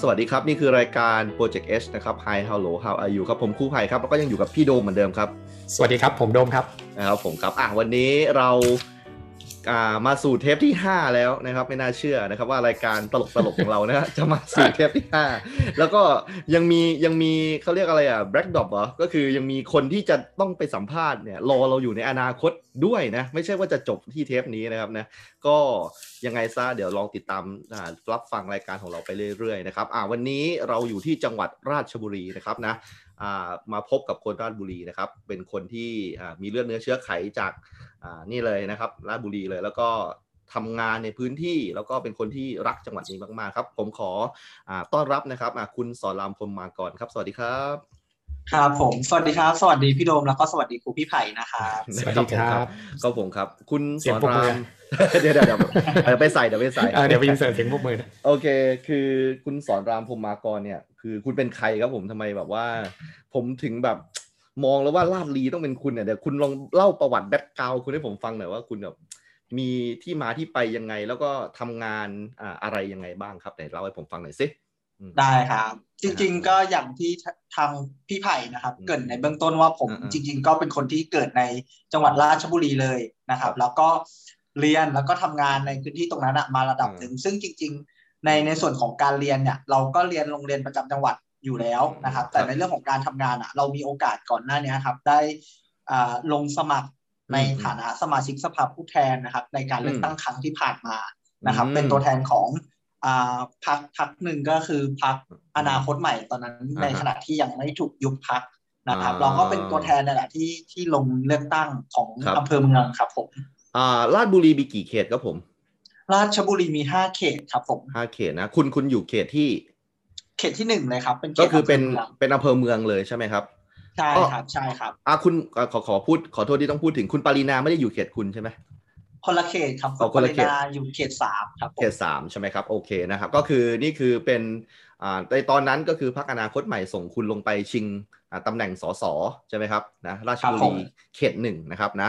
สวัสดีครับ นี่คือรายการ Project H นะครับ Hi Hello How are you ครับ ผมครู่ไผ่ครับ แล้วก็ยังอยู่กับพี่โดมเหมือนเดิมครับ สวัสดีครับ ผมโดมครับ นะครับผมครับ อะ วันนี้เราอ่า มาสู่เทปที่ 5 แล้วนะครับไม่น่าเชื่อนะครับว่ารายการตลกตลกๆของเรานะจะมาสู่เทปที่ 5 แล้วก็ยังมียังมีเขาเรียกอะไรอะ black dog เหรอก็คือยังมีคนที่จะต้องไปสัมภาษณ์เนี่ยรอเราอยู่ในอนาคตด้วยนะไม่ใช่ว่าจะจบที่เทปนี้นะครับนะก็ยังไงซะเดี๋ยวลองติดตามรับฟังรายการของเราไปเรื่อยๆนะครับอ่าวันนี้เราอยู่ที่จังหวัดราชบุรีนะครับนะอ่ามาพบกับคนราชบุรีนะครับเป็นคนที่มีเลือดเนื้อเชื้อไขจาก นี่เลยนะครับราชบุรีเลยแล้วก็ทำงานในพื้นที่แล้วก็เป็นคนที่รักจังหวัดนี้มากๆครับ ผมขออ่าต้อนรับนะครับอ่าคุณสอนรามพรหมมาก่อนครับ สวัสดีครับครับผมสวัสดีครับ สวัสดีพี่โดมแล้วก็สวัสดีครูพี่ไผ่นะครับสวัสดีครับก็ผมครับ คุณสเสียงอนปรบรามือมเดี๋ยวเดี๋ยวเดี๋ยวเดี๋ยวไปใส่เดี๋ยวไปใส่อ่าเดี๋ยวไปยินเสิร์ตเสียงพวกมือนะโอเค คือคุณสอนรามพรหมมากรเนี่ย คือคุณเป็นใครครับผมทำไมแบบว่า ผมถึงแบบ มองแล้วว่าลาดลีต้องเป็นคุณเนี่ยเดี๋ยวคุณลองเล่าประวัติแบ็คกราวคุณให้ผมฟังหน่อยว่าคุณแบบมีที่มาที่ไปยังไงแล้วก็ทำงานอ่าอะไรยังไงบ้างครับไหนเล่าให้ผมฟังหน่อยสิอืมได้ครับ จริง ๆ ก็อย่างที่ทางพี่ไผ่นะครับอืมเกริดในเบื้องต้นว่าผมอ่าๆจริง ๆ ก็เป็นคนที่เกิดในจังหวัดราชบุรีเลยนะครัครับบแล้วก็เรียนแล้วก็ทำงานในพื้นที่ตรงนั้นอะมาระดับอืมหนึ่งซึ่งจริง ๆ ในในส่วนของการเรียนเนี่ยเราก็เรียนโรงเรียนประจำจังหวัด อยู่แล้วนะครับครับ แต่ในเรื่องของการทำงานอะเรามีโอกาสก่อนหน้านี้ครับ ได้อ่าลงสมัครในอืมฐานะสมาชิกสภาผู้แทนนะครับ ในการเลือกอืมตั้งครั้งที่ผ่านมานะครับอืมเป็นตัวแทนของอ่าพักพักหนึ่งก็คือพักอนาคตใหม่ตอนนั้นอ่าฮะในขณะที่ยังไม่ถูกยุบพักนะครับอ่าเราก็เป็นตัวแทนนั่นแหละที่ที่ลงเลือกตั้งของครับอำเภอเมืองครับผมอ่าลาดบุรีมีกี่เขตครับผม ราชบุรีมีห้าเขตครับผมห้าเขตนะ คุณคุณอยู่เขตที่เข ตที่หนึ่งเลยครับเป็นขตก็คือเป็นำภมืงเป็นอำเภอเมืองเลยใช่ไหมครับใช่ครับใช่ครับอ่าคุณอ่าขอขอพูดขอโทษที่ต้องพูดถึงคุณปารีนาไม่ได้อยู่เขตคุณใช่ไหมคนละเขตครับอ๋อคนละเขตปริาอยู่เขตสามครับผเขมตสามใช่ไหมครับโอเคนะครับ ก็คือนี่คือเป็นอ่า ในตอนนั้นก็คือพรรคอนาคตใหม่ส่งคุณลงไปชิงอ่าตำแหน่งสสใช่ไหมครับนะราชบุรีเขตหนึ่งนะครับนะ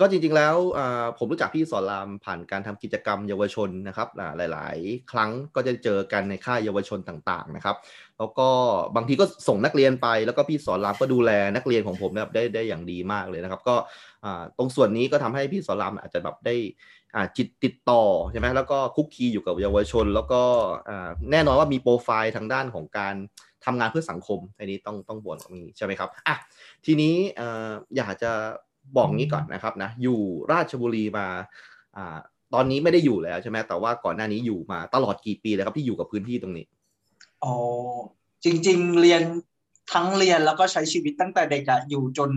ก็จริงๆแล้วอ่าผมรู้จักพี่สอนรามผ่านการทำกิจกรรมเยาวชนนะครับอ่าหลาย ๆ ครั้งก็จะเจอกันในค่ายเยาวชนต่างๆนะครับ แล้วก็บางทีก็ส่งนักเรียนไป แล้วก็พี่สอนรามก็ดูแลนักเรียนของผมนะครับได้ได้อย่างดีมากเลยนะครับ ก็อ่าตรงส่วนนี้ก็ทำให้พี่สอนรามอาจจะแบบได้อ่า จิตติดต่อใช่ไหมแล้วก็คุกคีอยู่กับเยาวชน แล้วก็อ่าแน่นอนว่ามีโปรไฟล์ทางด้านของการทำงานเพื่อสังคมอันนี้ต้องต้องบวกตรงนี้ใช่ไหมครับอะทีนี้เอ่ออยากจะบอกงี้ก่อนนะครับนะอยู่ราชบุรีมาอ่าตอนนี้ไม่ได้อยู่แล้วใช่ไหมแต่ว่าก่อนหน้านี้อยู่มาตลอดกี่ปีเลยครับที่อยู่กับพื้นที่ตรงนี้อ๋อจริง ๆเรียนทั้งเรียนแล้วก็ใช้ชีวิตตั้งแต่เด็กอะอยู่จน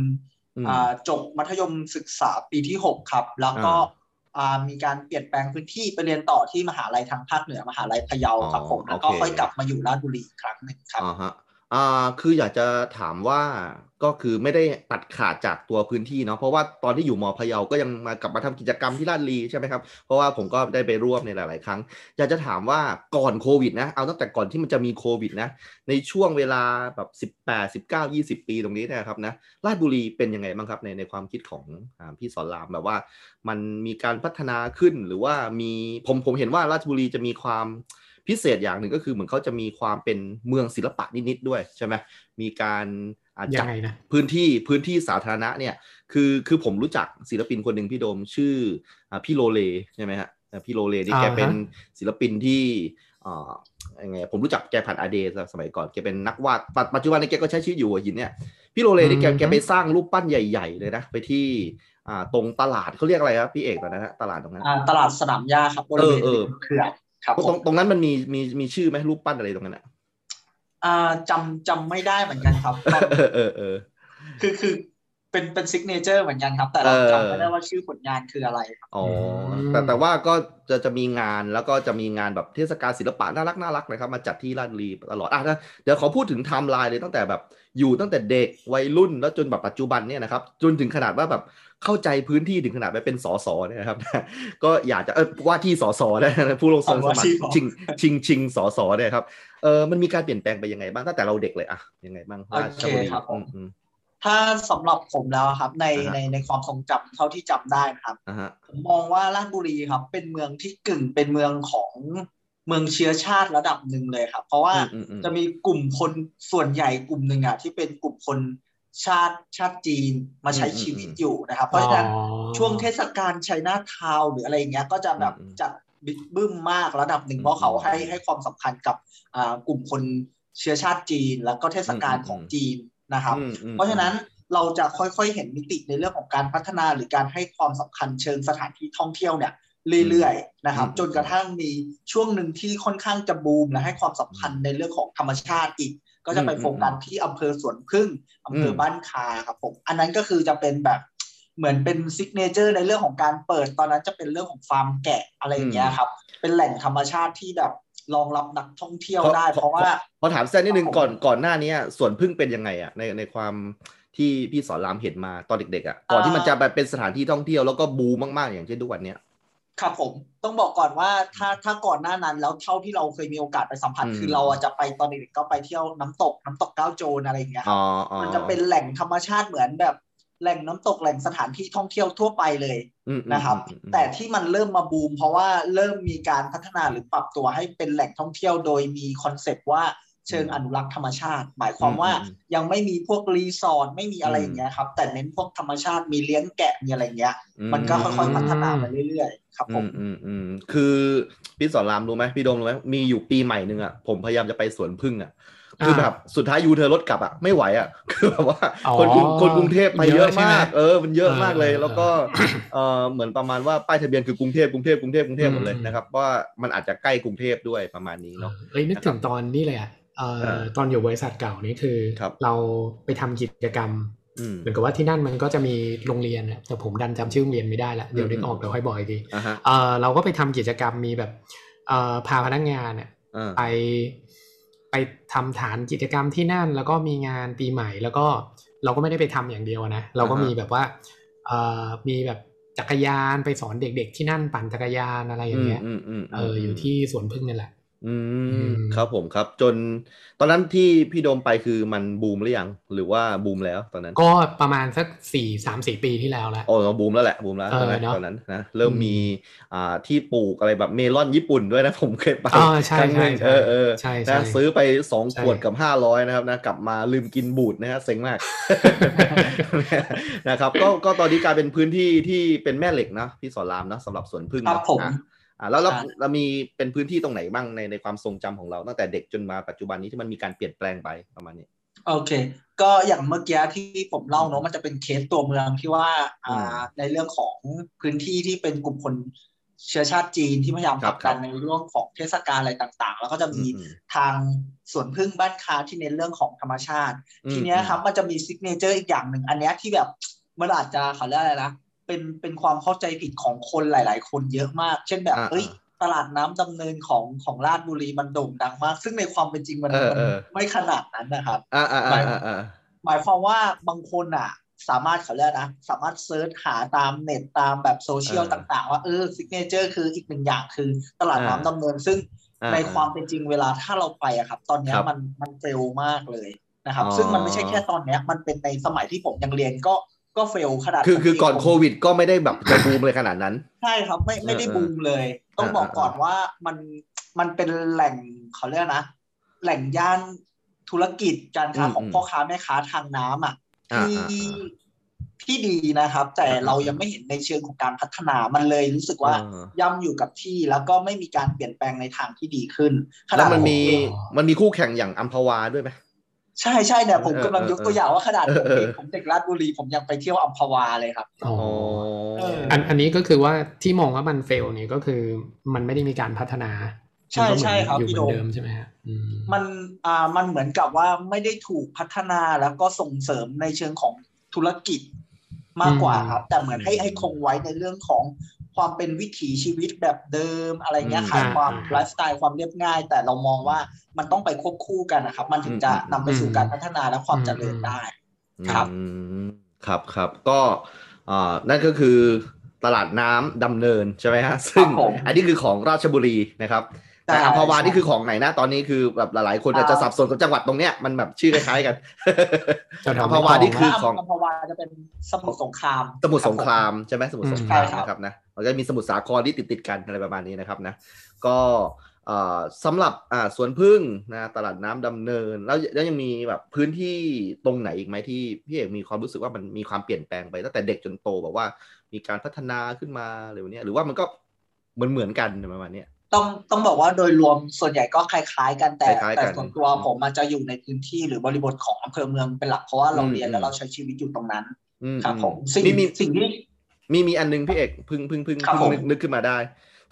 อืมอ่าจบมัธยมศึกษาปีที่หกครับ แล้วก็อ่าอ่า มีการเปลี่ยนแปลงพื้นที่ไปเรียนต่อที่มหาลัยทางภาคเหนือมหาลัยพะเยาครับผมอ๋อแล้วก็โอเคค่อยกลับมาอยู่ราชบุรีอีกครั้งหนึ่งครับ อ่าคืออยากจะถามว่าก็คือไม่ได้ตัดขาดจากตัวพื้นที่เนาะเพราะว่าตอนที่อยู่มอพะเยาก็ยังมากลับมาทำกิจกรรมที่ลาดลีใช่ไหมครับเพราะว่าผมก็ได้ไปร่วมในหลาย ๆ ครั้ง อยากจะถามว่าก่อนโควิดนะเอาตั้งแต่ก่อนที่มันจะมีโควิดนะในช่วงเวลาแบบ18 19 20ปีตรงนี้นะครับนะลาดบุรีเป็นยังไงบ้างครับในในความคิดของอพี่สอนรามแบบว่า มันมีการพัฒนาขึ้นหรือว่ามีผมผมเห็นว่าราชบุรีจะมีความ พิเศษอย่างหนึ่งก็คือเหมือนเขาจะมีความเป็นเมืองศิลปะนิดๆด้วยใช่ไหมมีการจัดพื้นที่พื้นที่สาธารณะเนี่ยคือคือผมรู้จักศิลปินคนหนึ่งพี่โดมชื่อพี่โรเลใช่ไหมฮะพี่โรเลนี่แกเป็นศิลปินที่ยังไงผมรู้จักแกผ่านอาเดสมัยก่อนแกเป็นนักวาดปัจจุบันนี้แกก็ใช้ชีวิตอยู่หัวหินเนี่ยพี่โรเลนี่แกแกไปสร้างรูปปั้นใหญ่ ๆ เลยนะ ไปที่อ่าตรงตลาดเขาเรียกอะไรครับพี่เอกตอนนั้นตลาดตรงนั้นอ่าตลาดสนามหญ้าครับบริเวณเขื่อน ครับตรงตรงนั้นมันมีมีมีชื่อไหมรูปปั้นอะไรตรงนั้นอะอ่าจำจำไม่ได้เหมือนกันครับ เออเออคือคือ เป็นเป็น signature เหมือนกันครับ แต่เราจำไม่ได้ว่าชื่อผลงานคืออะไรอ๋อแต่แต่ว่าก็จะจะมีงานแล้วก็จะมีงานแบบเทศกาลศิลปะน่ารักน่ารักนะครับ มาจัดที่ราชบุรีตลอดอะเดี๋ยวขอพูดถึงไทม์ไลน์เลยตั้งแต่แบบอยู่ตั้งแต่เด็กวัยรุ่นแล้วจนแบบปัจจุบันเนี่ยนะครับ จนถึงขนาดว่าแบบเข้าใจพื้นที่ถึงขนาดไปเป็นสสเนี่ยครับ ก็อยากจะเออว่าที่สสนะผู้ลงสมัครชิงชิงชิงสสเนี่ยครับเออมันมีการเปลี่ยนแปลงไปยังไงบ้างตั้งแต่เราเด็กเลยอะยังไงบ้างราชบุรี ถ้าสำหรับผมแล้วครับ ในในในความทรงจำเท่าที่จำได้นะครับผมมองว่าราชบุรีครับ เป็นเมืองที่กึ่งเป็นเมืองของเมืองเชื้อชาติระดับหนึ่งเลยครับ เพราะว่าจะมีกลุ่มคนส่วนใหญ่กลุ่มหนึ่งอะที่เป็นกลุ่มคนชาติชาติจีนมาใช้ชีวิตอยู่นะครับ เพราะฉะนั้นช่วงเทศกาลชัยนาทาวหรืออะไรเงี้ยก็จะแบบจัดบิ๊กบึ้มมากระดับหนึ่งเพราะเขาให้ให้ความสำคัญกับกลุ่มคนเชื้อชาติจีน แล้วก็เทศกาลของจีน นะครับ เพราะฉะนั้นเราจะค่อยๆเห็นมิติในเรื่องของการพัฒนาหรือการให้ความสำคัญเชิงสถานที่ท่องเที่ยวเนี่ยเรื่อยๆนะครับ จนกระทั่งมีช่วงหนึ่งที่ค่อนข้างจะบูมและให้ความสำคัญในเรื่องของธรรมชาติอีก ก็จะไปโฟกัสที่อำเภอสวนพึ่งอำเภอบ้านคาครับผมอันนั้นก็คือจะเป็นแบบเหมือนเป็น signature ในเรื่องของการเปิดตอนนั้นจะเป็นเรื่องของฟาร์มแกะอะไรอย่างเงี้ยครับ เป็นแหล่งธรรมชาติที่แบบ รองรับนักท่องเที่ยวได้ เพราะว่าขอถามแทรกนิดนึงก่อนก่อนหน้านี้สวนผึ้งเป็นยังไงอะในในความที่พี่ศรรามเห็นมาตอนเด็กๆอะก่อนที่มันจะไปเป็นสถานที่ท่องเที่ยวแล้วก็บูมากๆ อย่างเช่นทุกวันเนี้ยครับผมต้องบอกก่อนว่าถ้าถ้าก่อนหน้านั้นแล้วเท่าที่เราเคยมีโอกาสไปสัมผัสคือเราจะไปตอนเด็กๆก็ไปเที่ยวน้ำตกน้ำตกเก้าโจนอะไรอย่างเงี้ยครับมันจะเป็นแหล่งธรรมชาติเหมือนแบบ แหล่งน้ำตกแหล่งสถานที่ท่องเที่ยวทั่วไปเลยนะครับ แต่ที่มันเริ่มมาบูม เพราะว่าเริ่มมีการพัฒนาหรือปรับตัวให้เป็นแหล่งท่องเที่ยวโดยมี concept ว่าเชิงอนุรักษ์ธรรมชาติ หมายความว่ายังไม่มีพวกรีสอร์ทไม่มีอะไรอย่างเงี้ยครับ แต่เน้นพวกธรรมชาติมีเลี้ยงแกะมีอะไรเงี้ย มันก็ค่อยๆพัฒนาไปเรื่อยๆครับผมอืมอืมคือพี่ศรรามรู้ไหมพี่โดมรู้ไหมมีอยู่ปีใหม่หนึ่งอะผมพยายามจะไปสวนผึ้งอะ คือแบบสุดท้ายยูเธอรถกลับอะไม่ไหวอะคือแบบว่าคนคนกรุงเทพไปเยอะมาก เออมันเยอะมากเลย แล้วก็เออเหมือนประมาณว่าป้ายทะเบียนคือกรุงเทพกรุงเทพกรุงเทพกรุงเทพหมดเลยนะครับว่ามันอาจจะใกล้กรุงเทพด้วยประมาณนี้เนาะเอ้ยนึกถึงตอนนี้เลยอะตอนอยู่บริษัทเก่านี่คือเราไปทำกิจกรรมเหมือนกับว่าที่นั่นมันก็จะมีโรงเรียนแต่ผมดันจำชื่อโรงเรียนไม่ได้ละเดี๋ยวนึกออกเดี๋ยวค่อยบอกอีกทีเราก็ไปทำกิจกรรมมีแบบพาพนักงานเนี่ยไป ไปทำฐานกิจกรรมที่นั่น แล้วก็มีงานปีใหม่แล้วก็เราก็ไม่ได้ไปทำอย่างเดียวนะเราก็มีแบบว่ามีแบบจักรยานไปสอนเด็กๆที่นั่นปั่นจักรยานอะไรอย่างเงี้ยเอออยู่ที่สวนพึ่งนี่แหละ อืมครับผมครับ จนตอนนั้นที่พี่โดมไปคือมันบูมหรือยัง หรือว่าบูมแล้วตอนนั้น ก็ประมาณสักสี่สามสี่ปีที่แล้วแหละโอ้บูมแล้วแหละบูมแล้วตอนนั้นตอนนั้นนะเริ่มมีอ่าที่ปลูกอะไรแบบเมลอนญี่ปุ่นด้วยนะผมเคยไปครั้งนึงเออเออนะซื้อไปสองขวดกับห้าร้อยนะครับนะกลับมาลืมกินบูดนะฮะเซ็งมากนะครับก็ก็ตอนนี้กลายเป็นพื้นที่ที่เป็นแม่เหล็กนะพี่สอนรามนะสำหรับสวนพึ่งครับผม อ่าแล้วเราเรามีเป็นพื้นที่ตรงไหนบ้างในในความทรงจำของเราตั้งแต่เด็กจนมาปัจจุบันนี้ที่มันมีการเปลี่ยนแปลงไปประมาณนี้โอเค ก็อย่างเมื่อกี้ที่ผมเล่าเนาะมันจะเป็นเคสตัวเมืองที่ว่าอ่าในเรื่องของพื้นที่ที่เป็นกลุ่มคนเชื้อชาติจีนที่พยายามขับกันในเรื่องของเทศกาลอะไรต่างๆ แล้วก็จะมีทางสวนผึ้งบ้านคาที่เน้นเรื่องของธรรมชาติ ทีนี้ครับมันจะมี signature อีกอย่างหนึ่งอันนี้ที่แบบมันอาจจะเขาเรียกอะไรนะ เป็นเป็นความเข้าใจผิดของคนหลาย ๆ คนเยอะมาก เช่นแบบเอ้ยตลาดน้ำดำเนินของของราชบุรีมันโด่งดังมาก ซึ่งในความเป็นจริงมันไม่ขนาดนั้นนะครับอ่าอ่าอ่าหมายความว่าบางคนอะ สามารถเขาเรียกนะ สามารถ search หาตามเน็ตตามแบบโซเชียลต่าง ๆ ว่าเออ signature คืออีกหนึ่งอย่างคือตลาดน้ำดำเนิน ซึ่งในความเป็นจริงเวลาถ้าเราไปอะครับ ตอนนี้มันมัน fail มากเลยนะครับ ซึ่งมันไม่ใช่แค่ตอนนี้มันเป็นในสมัยที่ผมยังเรียนก็ ก็ fail ขนาดคือคือก่อนโควิด ก็ไม่ได้แบบจะบูมเลยขนาดนั้น ใช่ครับไม่ไม่ได้บูมเลย ต้องบอกก่อนว่ามันมันเป็นแหล่งเขาเรียกนะ แหล่งย่านธุรกิจการค้าของพ่อค้าแม่ค้าทางน้ำอะที่ที่ดีนะครับ แต่เรายังไม่เห็นในเชิงของการพัฒนามันเลยรู้สึกว่าย่ำอยู่กับที่แล้วก็ไม่มีการเปลี่ยนแปลงในทางที่ดีขึ้นแล้วมันมีมันมีคู่แข่งอย่างอัมพวาด้วยไหม ใช่ใช่เนี่ยผมกำลังยกตัวอย่างว่าขนาดผมเองผมเด็กราชบุรีผมยังไปเที่ยวอัมพวาเลยครับอ๋ออันอันนี้ก็คือว่าที่มองว่ามันเฟลนี่ก็คือมันไม่ได้มีการพัฒนาใช่ใช่ครับพี่โดมเดิมใช่ไหมฮะมันอ่ามันเหมือนกับว่าไม่ได้ถูกพัฒนาแล้วก็ส่งเสริมในเชิงของธุรกิจมากกว่าครับ แต่เหมือนให้ให้คงไว้ในเรื่องของ ความเป็นวิถีชีวิตแบบเดิมอะไรเงี้ยขายความไลฟ์สไตล์ความเรียบง่าย แต่เรามองว่ามันต้องไปควบคู่กันนะครับ มันถึงจะนำไปสู่การพัฒนาและความเจริญได้ครับครับครับก็นั่นก็คือตลาดน้ำดำเนินใช่ไหมฮะซึ่งอันนี้คือของราชบุรีนะครับ แต่อัมพวานี่คือของไหนนะตอนนี้คือแบบหลายๆ คนอาจจะสับสนกับจังหวัดตรงเนี้ยมันแบบชื่อคล้ายๆกันอัมพวานี่คือของอัมพวาจะเป็นสมุทรสงคราม สมุทรสงครามใช่ไหมสมุทรสงครามนะครับนะมันก็มีสมุทรสาครที่ติดๆกันอะไรประมาณนี้นะครับนะ ก็สำหรับสวนพึ่งนะตลาดน้ำดำเนิน แล้วแล้วยังมีแบบพื้นที่ตรงไหนอีกไหมที่พี่เอกมีความรู้สึกว่ามันมีความเปลี่ยนแปลงไปตั้งแต่เด็กจนโตแบบว่ามีการพัฒนาขึ้นมาอะไรแบบนี้หรือว่ามันก็เหมือนเหมือนกันประมาณนี้ ต้องต้องบอกว่าโดยรวมส่วนใหญ่ก็คล้ายๆ กันแต่แต่ส่วนตัวผมมันจะอยู่ในพื้นที่หรือบริบทของอำเภอเมืองเป็นหลักเพราะว่าเราเรียนแล้วเราใช้ชีวิตอยู่ตรงนั้นครับผมสิ่งสิ่งที่มีมีอันนึงพี่เอกพึ่งพึ่งพึ่งนึกขึ้นมาได้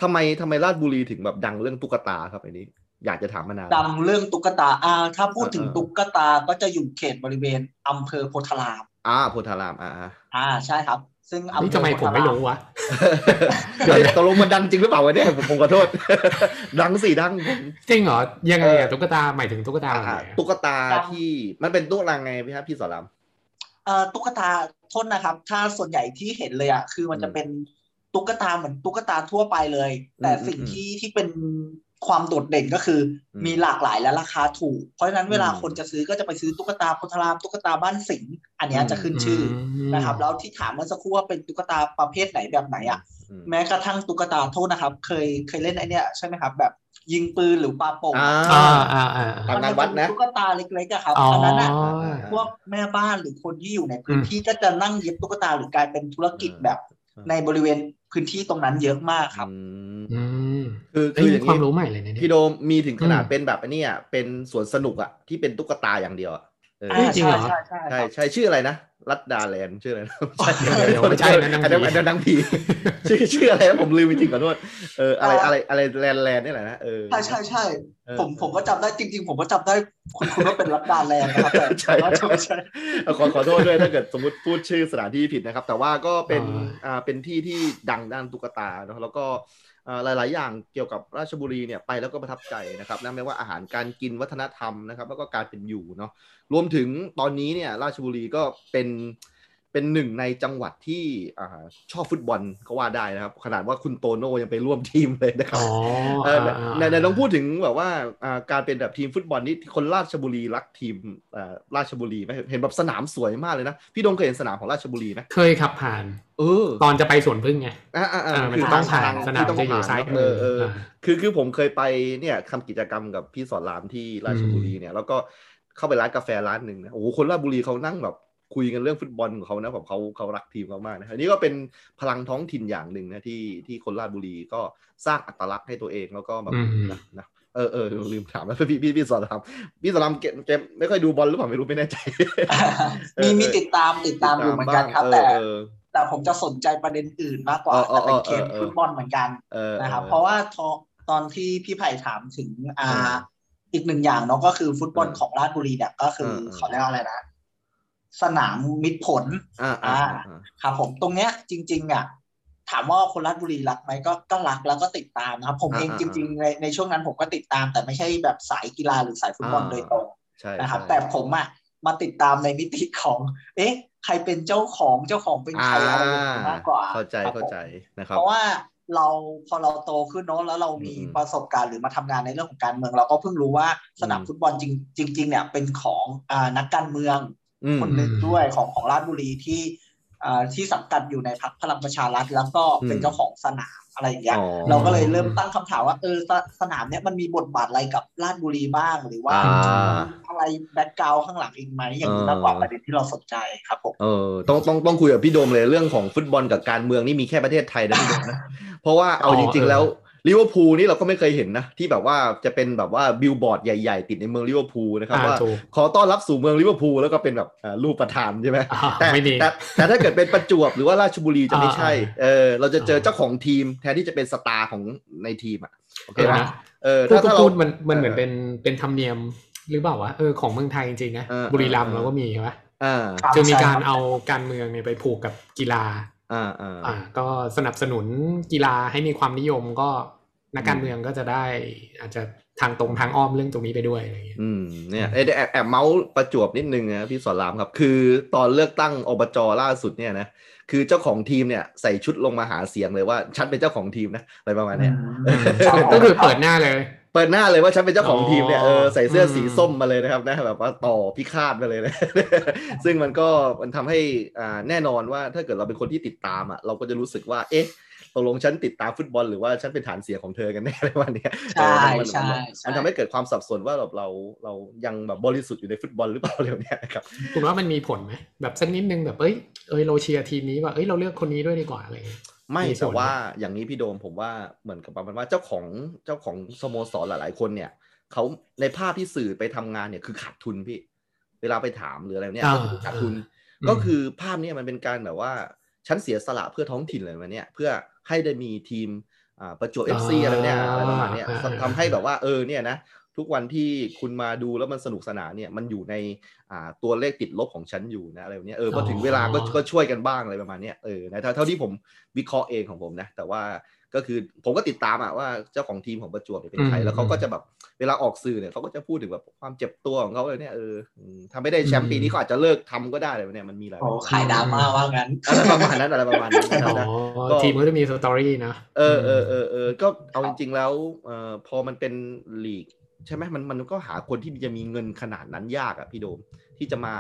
ทำไมทำไมราชบุรีถึงแบบดังเรื่องตุ๊กตาครับอันนี้ อยากจะถามมานานดังเรื่องตุ๊กตาอ่าถ้าพูดถึงตุ๊กตาก็จะอยู่เขตบริเวณอำเภอโพธารามอ่าโพธารามอ่าอ่าใช่ครับ ซึ่งนี่ทำไมผมไม่รู้วะตกลงมันดังจริงหรือเปล่าวะเนี่ยผมขอโทษ ดังสิดังจริงเหรอ ยังไงอะตุ๊กตาหมายถึงตุ๊กตาตุ๊กตาที่มันเป็นตุ๊กตาไงพี่ครับพี่สอนรามเอ่อตุ๊กตาโทษนะครับ ถ้าส่วนใหญ่ที่เห็นเลยอะคือมันจะเป็นตุ๊กตาเหมือนตุ๊กตาทั่วไปเลย แต่สิ่งที่ที่เป็น ความโดดเด่นก็คือมีหลากหลายและราคาถูก เพราะฉะนั้นเวลาคนจะซื้อก็จะไปซื้อตุ๊กตาพุทธรามตุ๊กตาบ้านสิงห์อันนี้จะขึ้นชื่อนะครับ แล้วที่ถามเมื่อสักครู่ว่าเป็นตุ๊กตาประเภทไหนแบบไหนอะแม้กระทั่งตุ๊กตาโทษนะครับ เคยเคยเล่นไอเนี้ยใช่ไหมครับ แบบยิงปืนหรือปาโป่งอ่าอ่าอ่าตามงานวัดนะตุ๊กตาเล็กๆอะครับอันนั้นอะพวกแม่บ้านหรือคนที่อยู่ในพื้นที่ก็จะนั่งเย็บตุ๊กตาหรือกลายเป็นธุรกิจแบบในบริเวณ พื้นที่ตรงนั้นเยอะมากครับคือคืออย่างความรู้ใหม่เลยเนี่ยพี่โดมมีถึงขนาดเป็นแบบนี้อะเป็นสวนสนุกอะที่เป็นตุ๊กตาอย่างเดียวอะ จริงเหรอใช่ใช่ใช่ชื่ออะไรนะรัตดาแลนชื่ออะไรนะไม่ใช่นะนังผีอันนั้นนังผีชื่อชื่ออะไรนะผมลืมจริงขอโทษเอออะไรอะไรอะไรแลนแลนนี่แหละนะเออใช่ใช่ใช่ผมผมก็จำได้จริง ๆ ผมก็จำได้คุณคุณว่าเป็นรัตดาแลนนะครับใช่ใช่ขอขอโทษด้วยถ้าเกิดสมมติพูดชื่อสถานที่ผิดนะครับ แต่ว่าก็เป็นอ่าเป็นที่ที่ดังด้านตุ๊กตาเนาะแล้วก็ หลาย ๆ อย่างเกี่ยวกับราชบุรีเนี่ยไปแล้วก็ประทับใจนะครับนะไม่ว่าอาหารการกินวัฒนธรรมนะครับ แล้วก็การเป็นอยู่เนาะรวมถึงตอนนี้เนี่ยราชบุรีก็เป็น เป็นหนึ่งในจังหวัดที่ชอบฟุตบอลก็ว่าได้นะครับ ขนาดว่าคุณโตโน่ยังไปร่วมทีมเลยนะครับในในลองพูดถึงแบบว่าการเป็นแบบทีมฟุตบอลนี่คนราชบุรีรักทีมราชบุรีไหมเห็นแบบสนามสวยมากเลยนะ พี่ดงเคยเห็นสนามของราชบุรีไหมเคยขับผ่านเออตอนจะไปสวนพึ่งไงอ่าอ่ามันต้องผ่านสนามจะอยู่ซ้ายมือคือคือผมเคยไปเนี่ยทำกิจกรรมกับพี่สอนรามที่ราชบุรีเนี่ย แล้วก็เข้าไปร้านกาแฟร้านหนึ่งนะโอ้โหคนราชบุรีเขานั่งแบบ คุยกันเรื่องฟุตบอลของเขานะแบบเขาเขารักทีมเขามากนะอันนี้ก็เป็นพลังท้องถิ่นอย่างหนึ่งนะที่ที่คนราชบุรีก็สร้างอัตลักษณ์ให้ตัวเองแล้วก็แบบนะนะเออเออลืมถามแล้วพี่พี่พี่สอนรามพี่สอนรามเกมเกมไม่ค่อยดูบอลหรือเปล่าไม่รู้ไม่แน่ใจ มีมีติดตามติดตามอยู่เหมือนกันครับแต่แต่ผมจะสนใจประเด็นอื่นมากกว่าแต่เป็นเกมฟุตบอลเหมือนกันนะครับเพราะว่าตอนที่พี่ไผ่ถามถึงอ่าอีกหนึ่งอย่างเนาะก็คือฟุตบอลของราชบุรีเนี่ยก็คือเขาเรียกอะไรนะ สนามมิตรผลอ่าครับผมตรงเนี้ยจริงๆอะถามว่าคนราชบุรีรักไหมก็ก็รักแล้วก็ติดตามนะครับ ผมเองจริง ๆ ในในช่วงนั้นผมก็ติดตาม แต่ไม่ใช่แบบสายกีฬาหรือสายฟุตบอลโดยตรงนะครับ แต่ผมอะมาติดตามในมิติของ เอ๊ะ ใครเป็นเจ้าของเจ้าของเป็นใครอะไรมากกว่าเข้าใจเข้าใจนะครับ เพราะว่าเราพอเราโตขึ้นเนาะแล้วเรามีประสบการณ์หรือมาทำงานในเรื่องของการเมือง เราก็เพิ่งรู้ว่าสนามฟุตบอลจริงจริงๆเนี่ยเป็นของอ่านักการเมือง คนหนึ่งด้วยของของราชบุรีที่อ่าที่สังกัดอยู่ในพรรคพลังประชารัฐ แล้วก็เป็นเจ้าของสนามอะไรอย่างเงี้ยเราก็เลยเริ่มตั้งคำถามว่าเออสนามเนี้ยมันมีบทบาทอะไรกับราชบุรีบ้างหรือว่าอะไรแบ็กกราวข้างหลังอีกไหมอย่างนี้มากกว่าประเด็นที่เราสนใจครับผมเออต้องต้องต้องคุยกับพี่โดมเลยเรื่องของฟุตบอลกับการเมืองนี่มีแค่ประเทศไทยนะพี่โดมนะเพราะว่าเอาจริง ๆ แล้ว ลิเวอร์พูลนี่เราก็ไม่เคยเห็นนะ ที่แบบว่าจะเป็นแบบว่าบิลบอร์ดใหญ่ๆ ติดในเมืองลิเวอร์พูลนะครับว่าขอต้อนรับสู่เมืองลิเวอร์พูลแล้วก็เป็นแบบรูปประธานใช่ไหมแต่แต่แต่ถ้าเกิดเป็นประจวบหรือว่าราชบุรีจะไม่ใช่เออเราจะเจอเจ้าของทีมแทนที่จะเป็นสตาร์ของในทีมอะโอเคไหมเออถ้าถ้าเรามันมันเหมือนเป็นเป็นธรรมเนียมหรือเปล่าวะเออของเมืองไทยจริงๆนะบุรีรัมย์เราก็มีใช่ไหมจะมีการเอาการเมืองเนี่ยไปผูกกับกีฬาอ่าอ่าก็สนับสนุนกีฬาให้มีความนิยมก็ นักการเมืองก็จะได้อาจจะทางตรงทางอ้อมเรื่องตรงนี้ไปด้วยอะไรอย่างเงี้ยอืมเนี่ยแอบแอบเมาส์ประจวบนิดนึงนะพี่สอนรามครับ คือตอนเลือกตั้งอบจล่าสุดเนี่ยนะคือเจ้าของทีมเนี่ยใส่ชุดลงมาหาเสียงเลยว่าฉันเป็นเจ้าของทีมนะอะไรประมาณนี้ก็คือเปิดหน้าเลย เปิดหน้าเลยว่าฉันเป็นเจ้าของทีมเนี่ยเออใส่เสื้อสีส้มมาเลยนะครับนะแบบว่าต่อพิฆาตมาเลยนะซึ่งมันก็มันทำให้อ่าแน่นอนว่าถ้าเกิดเราเป็นคนที่ติดตามอะเราก็จะรู้สึกว่าเอ๊ะ ตกลงฉันติดตามฟุตบอลหรือว่าฉันเป็นฐานเสียของเธอกันแน่อะไรวันนี้ใช่ใช่มันทำให้เกิดความสับสนว่าเราเราเรายังแบบบริสุทธิ์อยู่ในฟุตบอลหรือเปล่าเรื่องนี้นะครับคุณว่ามันมีผลไหมแบบสักนิดนึงแบบเอ้ยเอ้ยเราเชียร์ทีมนี้ว่าเอ้ยเราเลือกคนนี้ด้วยดีกว่าอะไรไม่แต่ว่าอย่างนี้พี่โดมผมว่าเหมือนกับประมาณว่าเจ้าของเจ้าของสโมสรหลาย ๆ คนเนี่ยเขาในภาพที่สื่อไปทำงานเนี่ยคือขาดทุนพี่ เวลาไปถามหรืออะไรเนี่ยขาดทุน ก็คือภาพนี้มันเป็นการแบบว่าฉันเสียสละเพื่อท้องถิ่นเลยวันนี้เพื่อ ให้ได้มีทีมประจวบเอฟซีอะไรเนี่ยอะไรประมาณนี้ทำให้แบบว่าเออเนี่ยนะทุกวันที่คุณมาดูแล้วมันสนุกสนานเนี่ยมันอยู่ในตัวเลขติดลบของฉันอยู่นะอะไรแบบนี้เออพอถึงเวลาก็ก็ช่วยกันบ้างอะไรประมาณนี้เออนะเท่าที่ผมวิเคราะห์เองของผมนะ แต่ว่า ก็คือผมก็ติดตามอะว่าเจ้าของทีมของประจวบเป็นใครแล้วเขาก็จะแบบเวลาออกสื่อเนี่ยเขาก็จะพูดถึงแบบความเจ็บตัวของเขาเลยเนี่ยเออทำไม่ได้แชมป์ปีนี้เขาอาจจะเลิกทำก็ได้เลยเนี่ยมันมีอะไรโอ้ขายดราม่าว่างั้นอะไรประมาณนั้นอะไรประมาณนั้นนะทีมก็จะมีสตอรี่นะเออเออเออเออก็เอาจริงๆแล้วเอ่อพอมันเป็นลีกใช่ไหมมันมันก็หาคนที่จะมีเงินขนาดนั้นยากอะพี่โดม ที่จะมา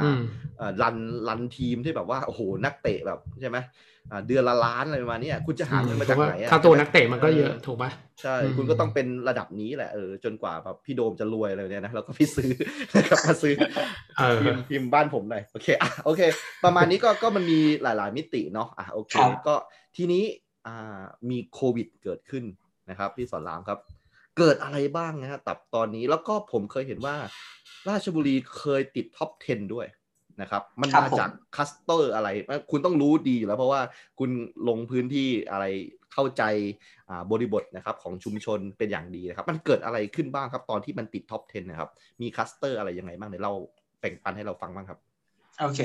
รันรันทีมที่แบบว่าโอ้โหนักเตะแบบใช่ไหมเดือนละล้านอะไรประมาณนี้คุณจะหาเงินมาจากไหนถ้าตัวนักเตะมันก็เยอะถูกไหมใช่ คุณก็ต้องเป็นระดับนี้แหละเออจนกว่าแบบพี่โดมจะรวยอะไรเนี่ยนะแล้วก็พี่ซื้อนะครับมาซื้อทีมทีมบ้านผมหน่อยโอเคอะโอเค ประมาณนี้ก็ก็มันมีหลาย ๆ มิติเนาะอะโอเค ก็ทีนี้อ่ามีโควิดเกิดขึ้นนะครับ พี่สอนรามครับ เกิดอะไรบ้างนะฮะตับตอนนี้แล้วก็ผมเคยเห็นว่า ราชบุรีเคยติดท็อป 10 ด้วยนะครับ มันมาจากคลัสเตอร์อะไร คุณต้องรู้ดีอยู่แล้วเพราะว่าคุณลงพื้นที่อะไรเข้าใจบริบทนะครับของชุมชนเป็นอย่างดีนะครับ มันเกิดอะไรขึ้นบ้างครับ ตอนที่มันติด top 10 นะครับ มีคลัสเตอร์อะไรยังไงบ้างเดี๋ยวเราแบ่งปันให้เราฟังบ้างครับ โอเค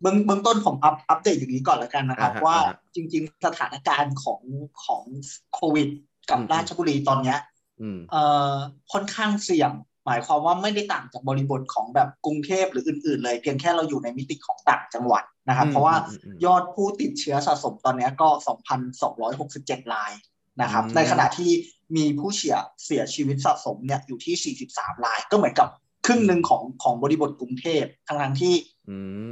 เบื้องเบื้องต้นผมอัปอัปเดตอย่างนี้ก่อนแล้วกันนะครับ ว่าจริง ๆ สถานการณ์ของของโควิด กับราชบุรีตอนนี้ค่อนข้างเสี่ยง หมายความว่าไม่ได้ต่างจากบริบทของแบบกรุงเทพหรืออื่น ๆ เลย เพียงแค่เราอยู่ในมิติของต่างจังหวัดนะครับ เพราะว่ายอดผู้ติดเชื้อสะสมตอนนี้ก็ 2,267รายนะครับ ในขณะที่มีผู้เสียเสียชีวิตสะสมเนี่ยอยู่ที่ 43 ราย ก็เหมือนกับครึ่งหนึ่งของของบริบทกรุงเทพทั้งทั้งที่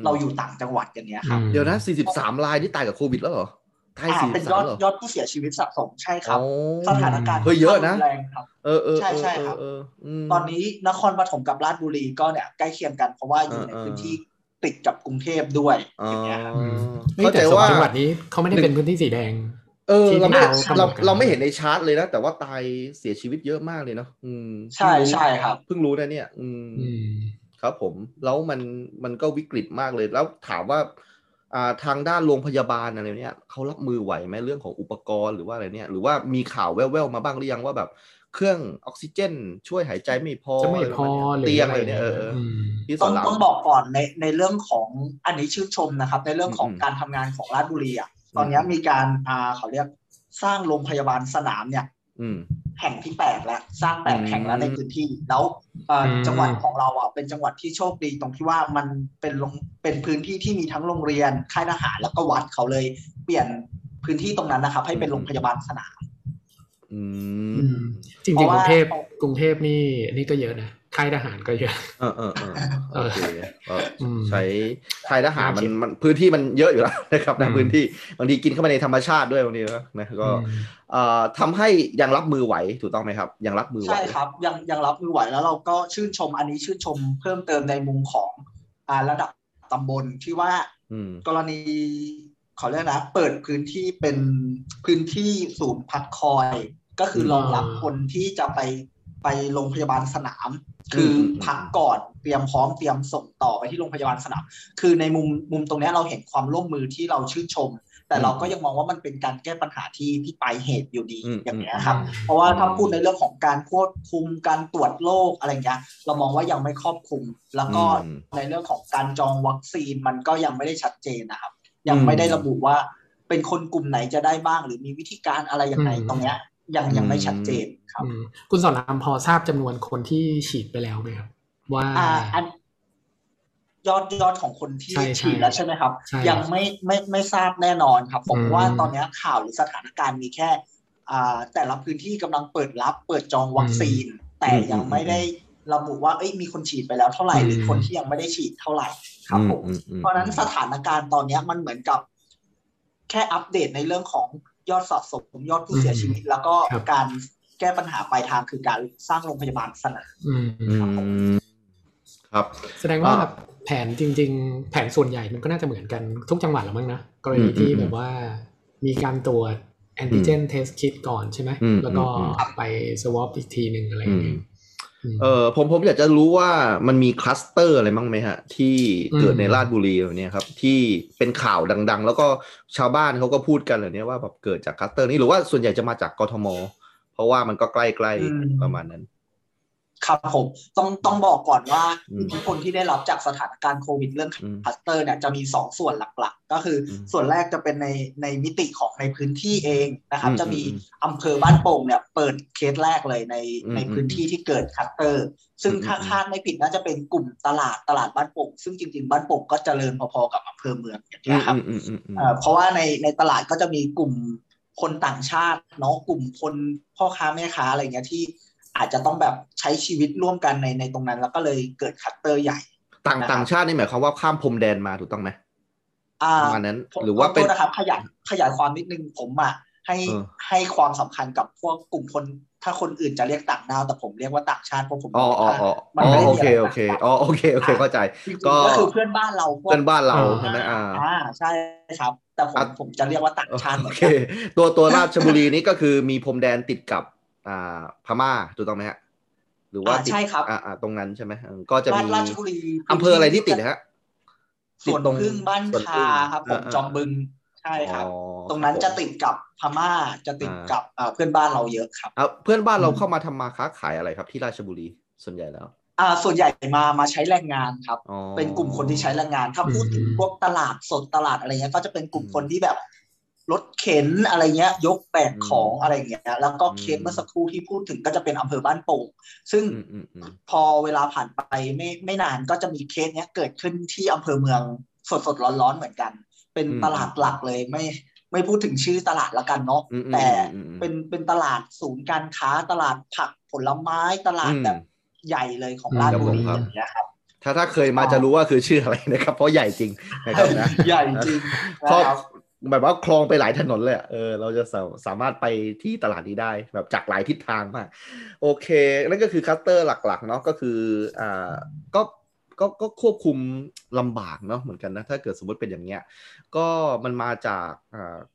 เราอยู่ต่างจังหวัดกันเนี้ยครับ เดี๋ยวนะ 43 รายที่ตายกับโควิดแล้วเหรอ ไทยสี่เป็นยอดยอดผู้เสียชีวิตสะสมใช่ครับ สถานการณ์เฮ้ยเยอะนะแรงครับ เออเออใช่ใช่ครับตอนนี้นครปฐมกับราชบุรีก็เนี่ยใกล้เคียงกันเพราะว่าอยู่ในพื้นที่ติดกับกรุงเทพด้วยอย่างเงี้ยครับเข้าใจว่าจังหวัดนี้เขาไม่ได้เป็นพื้นที่สีแดง เออเราไม่เราเราไม่เห็นในชาร์ตเลยนะ แต่ว่าตายเสียชีวิตเยอะมากเลยเนาะอืม ใช่ใช่ครับ เพิ่งรู้นะเนี่ย อืมครับผมแล้วมันมันก็วิกฤตมากเลยแล้วถามว่า ทางด้านโรงพยาบาลอะไรเนี่ยเขารับมือไหวไหมเรื่องของอุปกรณ์หรือว่าอะไรเนี่ยหรือว่ามีข่าวแว่วๆมาบ้างหรือยังว่าแบบ เครื่องออกซิเจน ช่วยหายใจไม่พอจะไม่พอเตียงอะไรเนี่ยต้องต้องบอกก่อนในในเรื่องของอันนี้ชื่นชมนะครับ ในเรื่องของการทำงานของราชบุรีอะตอนนี้มีการอ่าเขาเรียกสร้างโรงพยาบาลสนามเนี่ย แห่งที่แปดแล้วสร้างแปดแห่งแล้วในพื้นที่ แล้วจังหวัดของเราอะเป็นจังหวัดที่โชคดีตรงที่ว่ามันเป็นลงเป็นพื้นที่ที่มีทั้งโรงเรียนค่ายทหารแล้วก็วัดเขาเลย เปลี่ยนพื้นที่ตรงนั้นนะครับ ให้เป็นโรงพยาบาลสนามจริงๆกรุงเทพกรุงเทพนี่นี่ก็เยอะนะค่ายทหารก็เยอะ เออเออเออโอเคใช้ค่ายทหารมันมันพื้นที่มันเยอะอยู่แล้วนะครับในพื้นที่บางทีกินเข้ามาในธรรมชาติด้วยบางทีนะก็ ทำให้ยังรับมือไหวถูกต้องไหมครับ ยังรับมือไหวใช่ครับยังยังรับมือไหวแล้วเราก็ชื่นชมอันนี้ชื่นชมเพิ่มเติมในมุมของอ่าระดับตำบลที่ว่ากรณีเขาเรียกนะเปิดพื้นที่เป็นพื้นที่ศูนย์พักคอย ก็คือรองรับคนที่จะไปไปโรงพยาบาลสนาม คือพักก่อนเตรียมพร้อมเตรียมส่งต่อไปที่โรงพยาบาลสนาม คือในมุมมุมตรงนี้เราเห็นความร่วมมือที่เราชื่นชม แต่เราก็ยังมองว่ามันเป็นการแก้ปัญหาที่ที่ปลายเหตุอยู่ดีอย่างนี้ครับ เพราะว่าถ้าพูดในเรื่องของการควบคุมการตรวจโรคอะไรเงี้ยเรามองว่ายังไม่ครอบคลุม แล้วก็ในเรื่องของการจองวัคซีนมันก็ยังไม่ได้ชัดเจนนะครับ ยังไม่ได้ระบุว่าเป็นคนกลุ่มไหนจะได้บ้าง หรือมีวิธีการอะไรยังไงตรงเนี้ยยังยังไม่ชัดเจนครับ คุณสอนรามพอทราบจำนวนคนที่ฉีดไปแล้วไหมครับว่าอัน ยอดยอดของคนที่ฉีดแล้วใช่ไหมครับ ยังไม่ไม่ไม่ทราบแน่นอนครับ ผมว่าตอนนี้ข่าวหรือสถานการณ์มีแค่อ่าแต่ละพื้นที่กำลังเปิดรับเปิดจองวัคซีน แต่ยังไม่ได้ระบุว่าเอ้ยมีคนฉีดไปแล้วเท่าไหร่หรือคนที่ยังไม่ได้ฉีดเท่าไหร่ครับผมเพราะนั้นสถานการณ์ตอนนี้มันเหมือนกับ แค่อัปเดตในเรื่องของยอดสะสมยอดผู้เสียชีวิต แล้วก็การแก้ปัญหาปลายทางคือการสร้างโรงพยาบาลสนามครับแสดงว่า แผนจริง ๆ แผนส่วนใหญ่มันก็น่าจะเหมือนกันทุกจังหวัดหรือมั้งนะกรณีที่แบบว่ามีการตรวจ antigen test kit ก่อนใช่ไหมแล้วก็ไป swab อีกทีหนึ่งอะไรอย่างเงี้ยเออผมผมอยากจะรู้ว่ามันมีคลัสเตอร์อะไรบ้างไหมฮะ ที่เกิดในราชบุรีแบบนี้ครับ ที่เป็นข่าวดัง ๆ แล้วก็ชาวบ้านเขาก็พูดกันเลยเนี่ยว่าแบบเกิดจากคลัสเตอร์นี้หรือว่าส่วนใหญ่จะมาจากกทม เพราะว่ามันก็ใกล้ๆประมาณนั้น ครับผมต้องต้องบอกก่อนว่าอิทธิพลที่ได้รับจากสถานการณ์โควิดเรื่องคลัสเตอร์เนี่ยจะมี2สส่วนหลักๆ ก็คือส่วนแรกจะเป็นในในมิติของในพื้นที่เองนะครับ จะมีอำเภอบ้านโป่งเนี่ยเปิดเคสแรกเลยในในพื้นที่ที่เกิดคลัสเตอร์ ซึ่งถ้าคาดไม่ผิดน่าจะเป็นกลุ่มตลาดตลาดบ้านโป่งซึ่งจริงๆ บ้านโป่งก็เจริญพอๆกับอำเภอเมืองนะครับเพราะว่าในในตลาดก็จะมีกลุ่มคนต่างชาติเนาะกลุ่มคนพ่อค้าแม่ค้าอะไรเงี้ยที่ อาจจะต้องแบบใช้ชีวิตร่วมกันในในตรงนั้น แล้วก็เลยเกิดคัตเตอร์ใหญ่ ต่างต่างชาตินี่หมายความว่าข้ามพรมแดนมาถูกต้องไหมอ่าอันนั้น หรือว่าเป็นนะครับขยายขยายความนิดนึงผมอะให้ให้ความสำคัญกับพวกกลุ่มคนถ้าคนอื่นจะเรียกต่างดาวแต่ผมเรียกว่าต่างชาติเพราะผมอ๋ออ๋ออ๋อโอเคโอเคอ๋อโอเคโอเคเข้าใจ ก็คือเพื่อนบ้านเราเพื่อนบ้านเราใช่ไหมอ่าอ่าใช่ครับ แต่ผมผมจะเรียกว่าต่างชาติโอเค ตัวตัวราชบุรีนี้ก็คือมีพรมแดนติดกับ อ่าพม่าถูกต้องไหมฮะรือว่าใช่ครับอ่าตรงนั้นใช่ไหมก็จะมีราชบุรีอำเภออะไรที่ติดฮะส่วนพึ่งบ้านคาครับผมจอมบึงใช่ครับ ตรงนั้นจะติดกับพม่าจะติดกับเพื่อนบ้านเราเยอะครับเพื่อนบ้านเราเข้ามาทำมาค้าขายอะไรครับ ที่ราชบุรีส่วนใหญ่แล้วอ่าส่วนใหญ่มามาใช้แรงงานครับ เป็นกลุ่มคนที่ใช้แรงงาน ถ้าพูดถึงพวกตลาดสดตลาดอะไรเงี้ยก็จะเป็นกลุ่มคนที่แบบ รถเข็นอะไรเงี้ย ยกแบกของอะไรเงี้ยแล้วก็เคสเมื่อสักครู่ที่พูดถึงก็จะเป็นอำเภอบ้านโป่งซึ่งพอเวลาผ่านไปไม่ไม่นานก็จะมีเคสเนี้ยเกิดขึ้นที่อำเภอเมืองสดสดร้อนๆเหมือนกัน เป็นตลาดหลักเลยไม่ไม่พูดถึงชื่อตลาดละกันเนาะแต่เป็นเป็นตลาดศูนย์การค้าตลาดผักผลไม้ตลาดแบบใหญ่เลยของราชบุรีอย่างเงี้ยครับถ้าถ้าเคยมาจะรู้ว่าคือชื่ออะไรนะครับ เพราะใหญ่จริงนะครับนะใหญ่จริง แบบว่าคลองไปหลายถนนเลยเออเราจะสาสามารถไปที่ตลาดนี้ได้แบบจากหลายทิศทางมาก โอเค นั่นก็คือคัสเตอร์หลักๆเนาะก็คืออ่าก็ก็ก็ควบคุมลำบากเนาะเหมือนกันนะถ้าเกิดสมมติเป็นอย่างเงี้ยก็มันมาจาก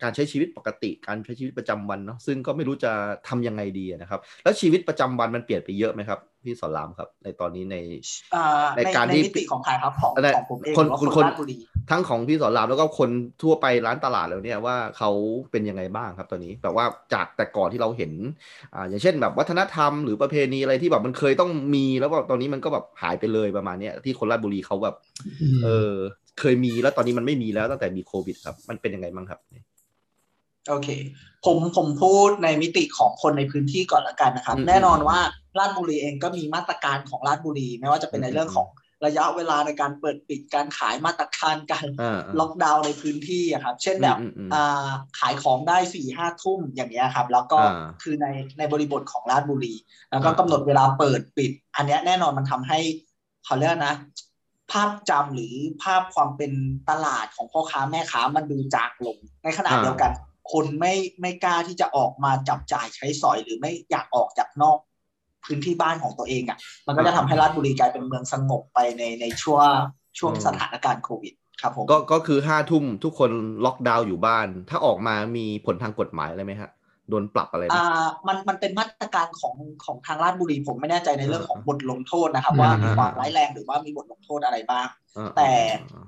การใช้ชีวิตปกติ การใช้ชีวิตประจำวันเนาะซึ่งก็ไม่รู้จะทํำยังไงดีนะครับ แล้วชีวิตประจำวันมันเปลี่ยนไปเยอะไหมครับ พี่สอนรามครับ ในตอนนี้ในในการที่ของใครครับของของผมเองคนคนคนทั้งของพี่สอนรามแล้วก็คนทั่วไปร้านตลาดแล้วเนี่ยว่าเขาเป็นยังไงบ้างครับตอนนี้แบบว่าจากแต่ก่อนที่เราเห็นอ่าอย่างเช่นแบบวัฒนธรรมหรือประเพณีอะไรที่แบบมันเคยต้องมีแล้วแบบตอนนี้มันก็แบบหายไปเลยประมาณเนี้ยที่คนราชบุรีเขาแบบเออเคยมีแล้วตอนนี้มันไม่มีแล้วตั้งแต่มีโควิดครับ มันเป็นยังไงบ้างครับโอเค ผมผมพูดในมิติของคนในพื้นที่ก่อนละกันนะครับ แน่นอนว่า ราชบุรีเองก็มีมาตรการของราชบุรี ไม่ว่าจะเป็นในเรื่องของระยะเวลาในการเปิดปิดการขายมาตรการการล็อกดาวน์ในพื้นที่ครับ เช่นแบบขายของได้สี่ห้าทุ่มอย่างเงี้ยครับ แล้วก็คือในในบริบทของราชบุรี แล้วก็กำหนดเวลาเปิดปิด อันนี้แน่นอนมันทำให้เขาเรียกนะ ภาพจำหรือภาพความเป็นตลาดของพ่อค้าแม่ค้ามันดูจางลง ในขณะเดียวกัน คนไม่ไม่กล้าที่จะออกมาจับจ่ายใช้สอยหรือไม่อยากออกจากนอก พื้นที่บ้านของตัวเองอะ่ะ มันก็จะทำให้ราชบุรีกลายเป็นเมืองสงบไปในในช่วงช่วงสถานการณ์โควิดครับผมก็ก็คือห้าทุ่มทุกคนล็อกดาวน์อยู่บ้าน ถ้าออกมามีผลทางกฎหมายอะไรไหมฮะโดนปรับอะไรอ่ามันมันเป็นมาตรการของของทางราชบุรีผมไม่แน่ใจในเรื่องของบทลงโทษนะครับ ว่ามีความร้ายแรงหรือว่ามีบทลงโทษอะไรบ้าง แต่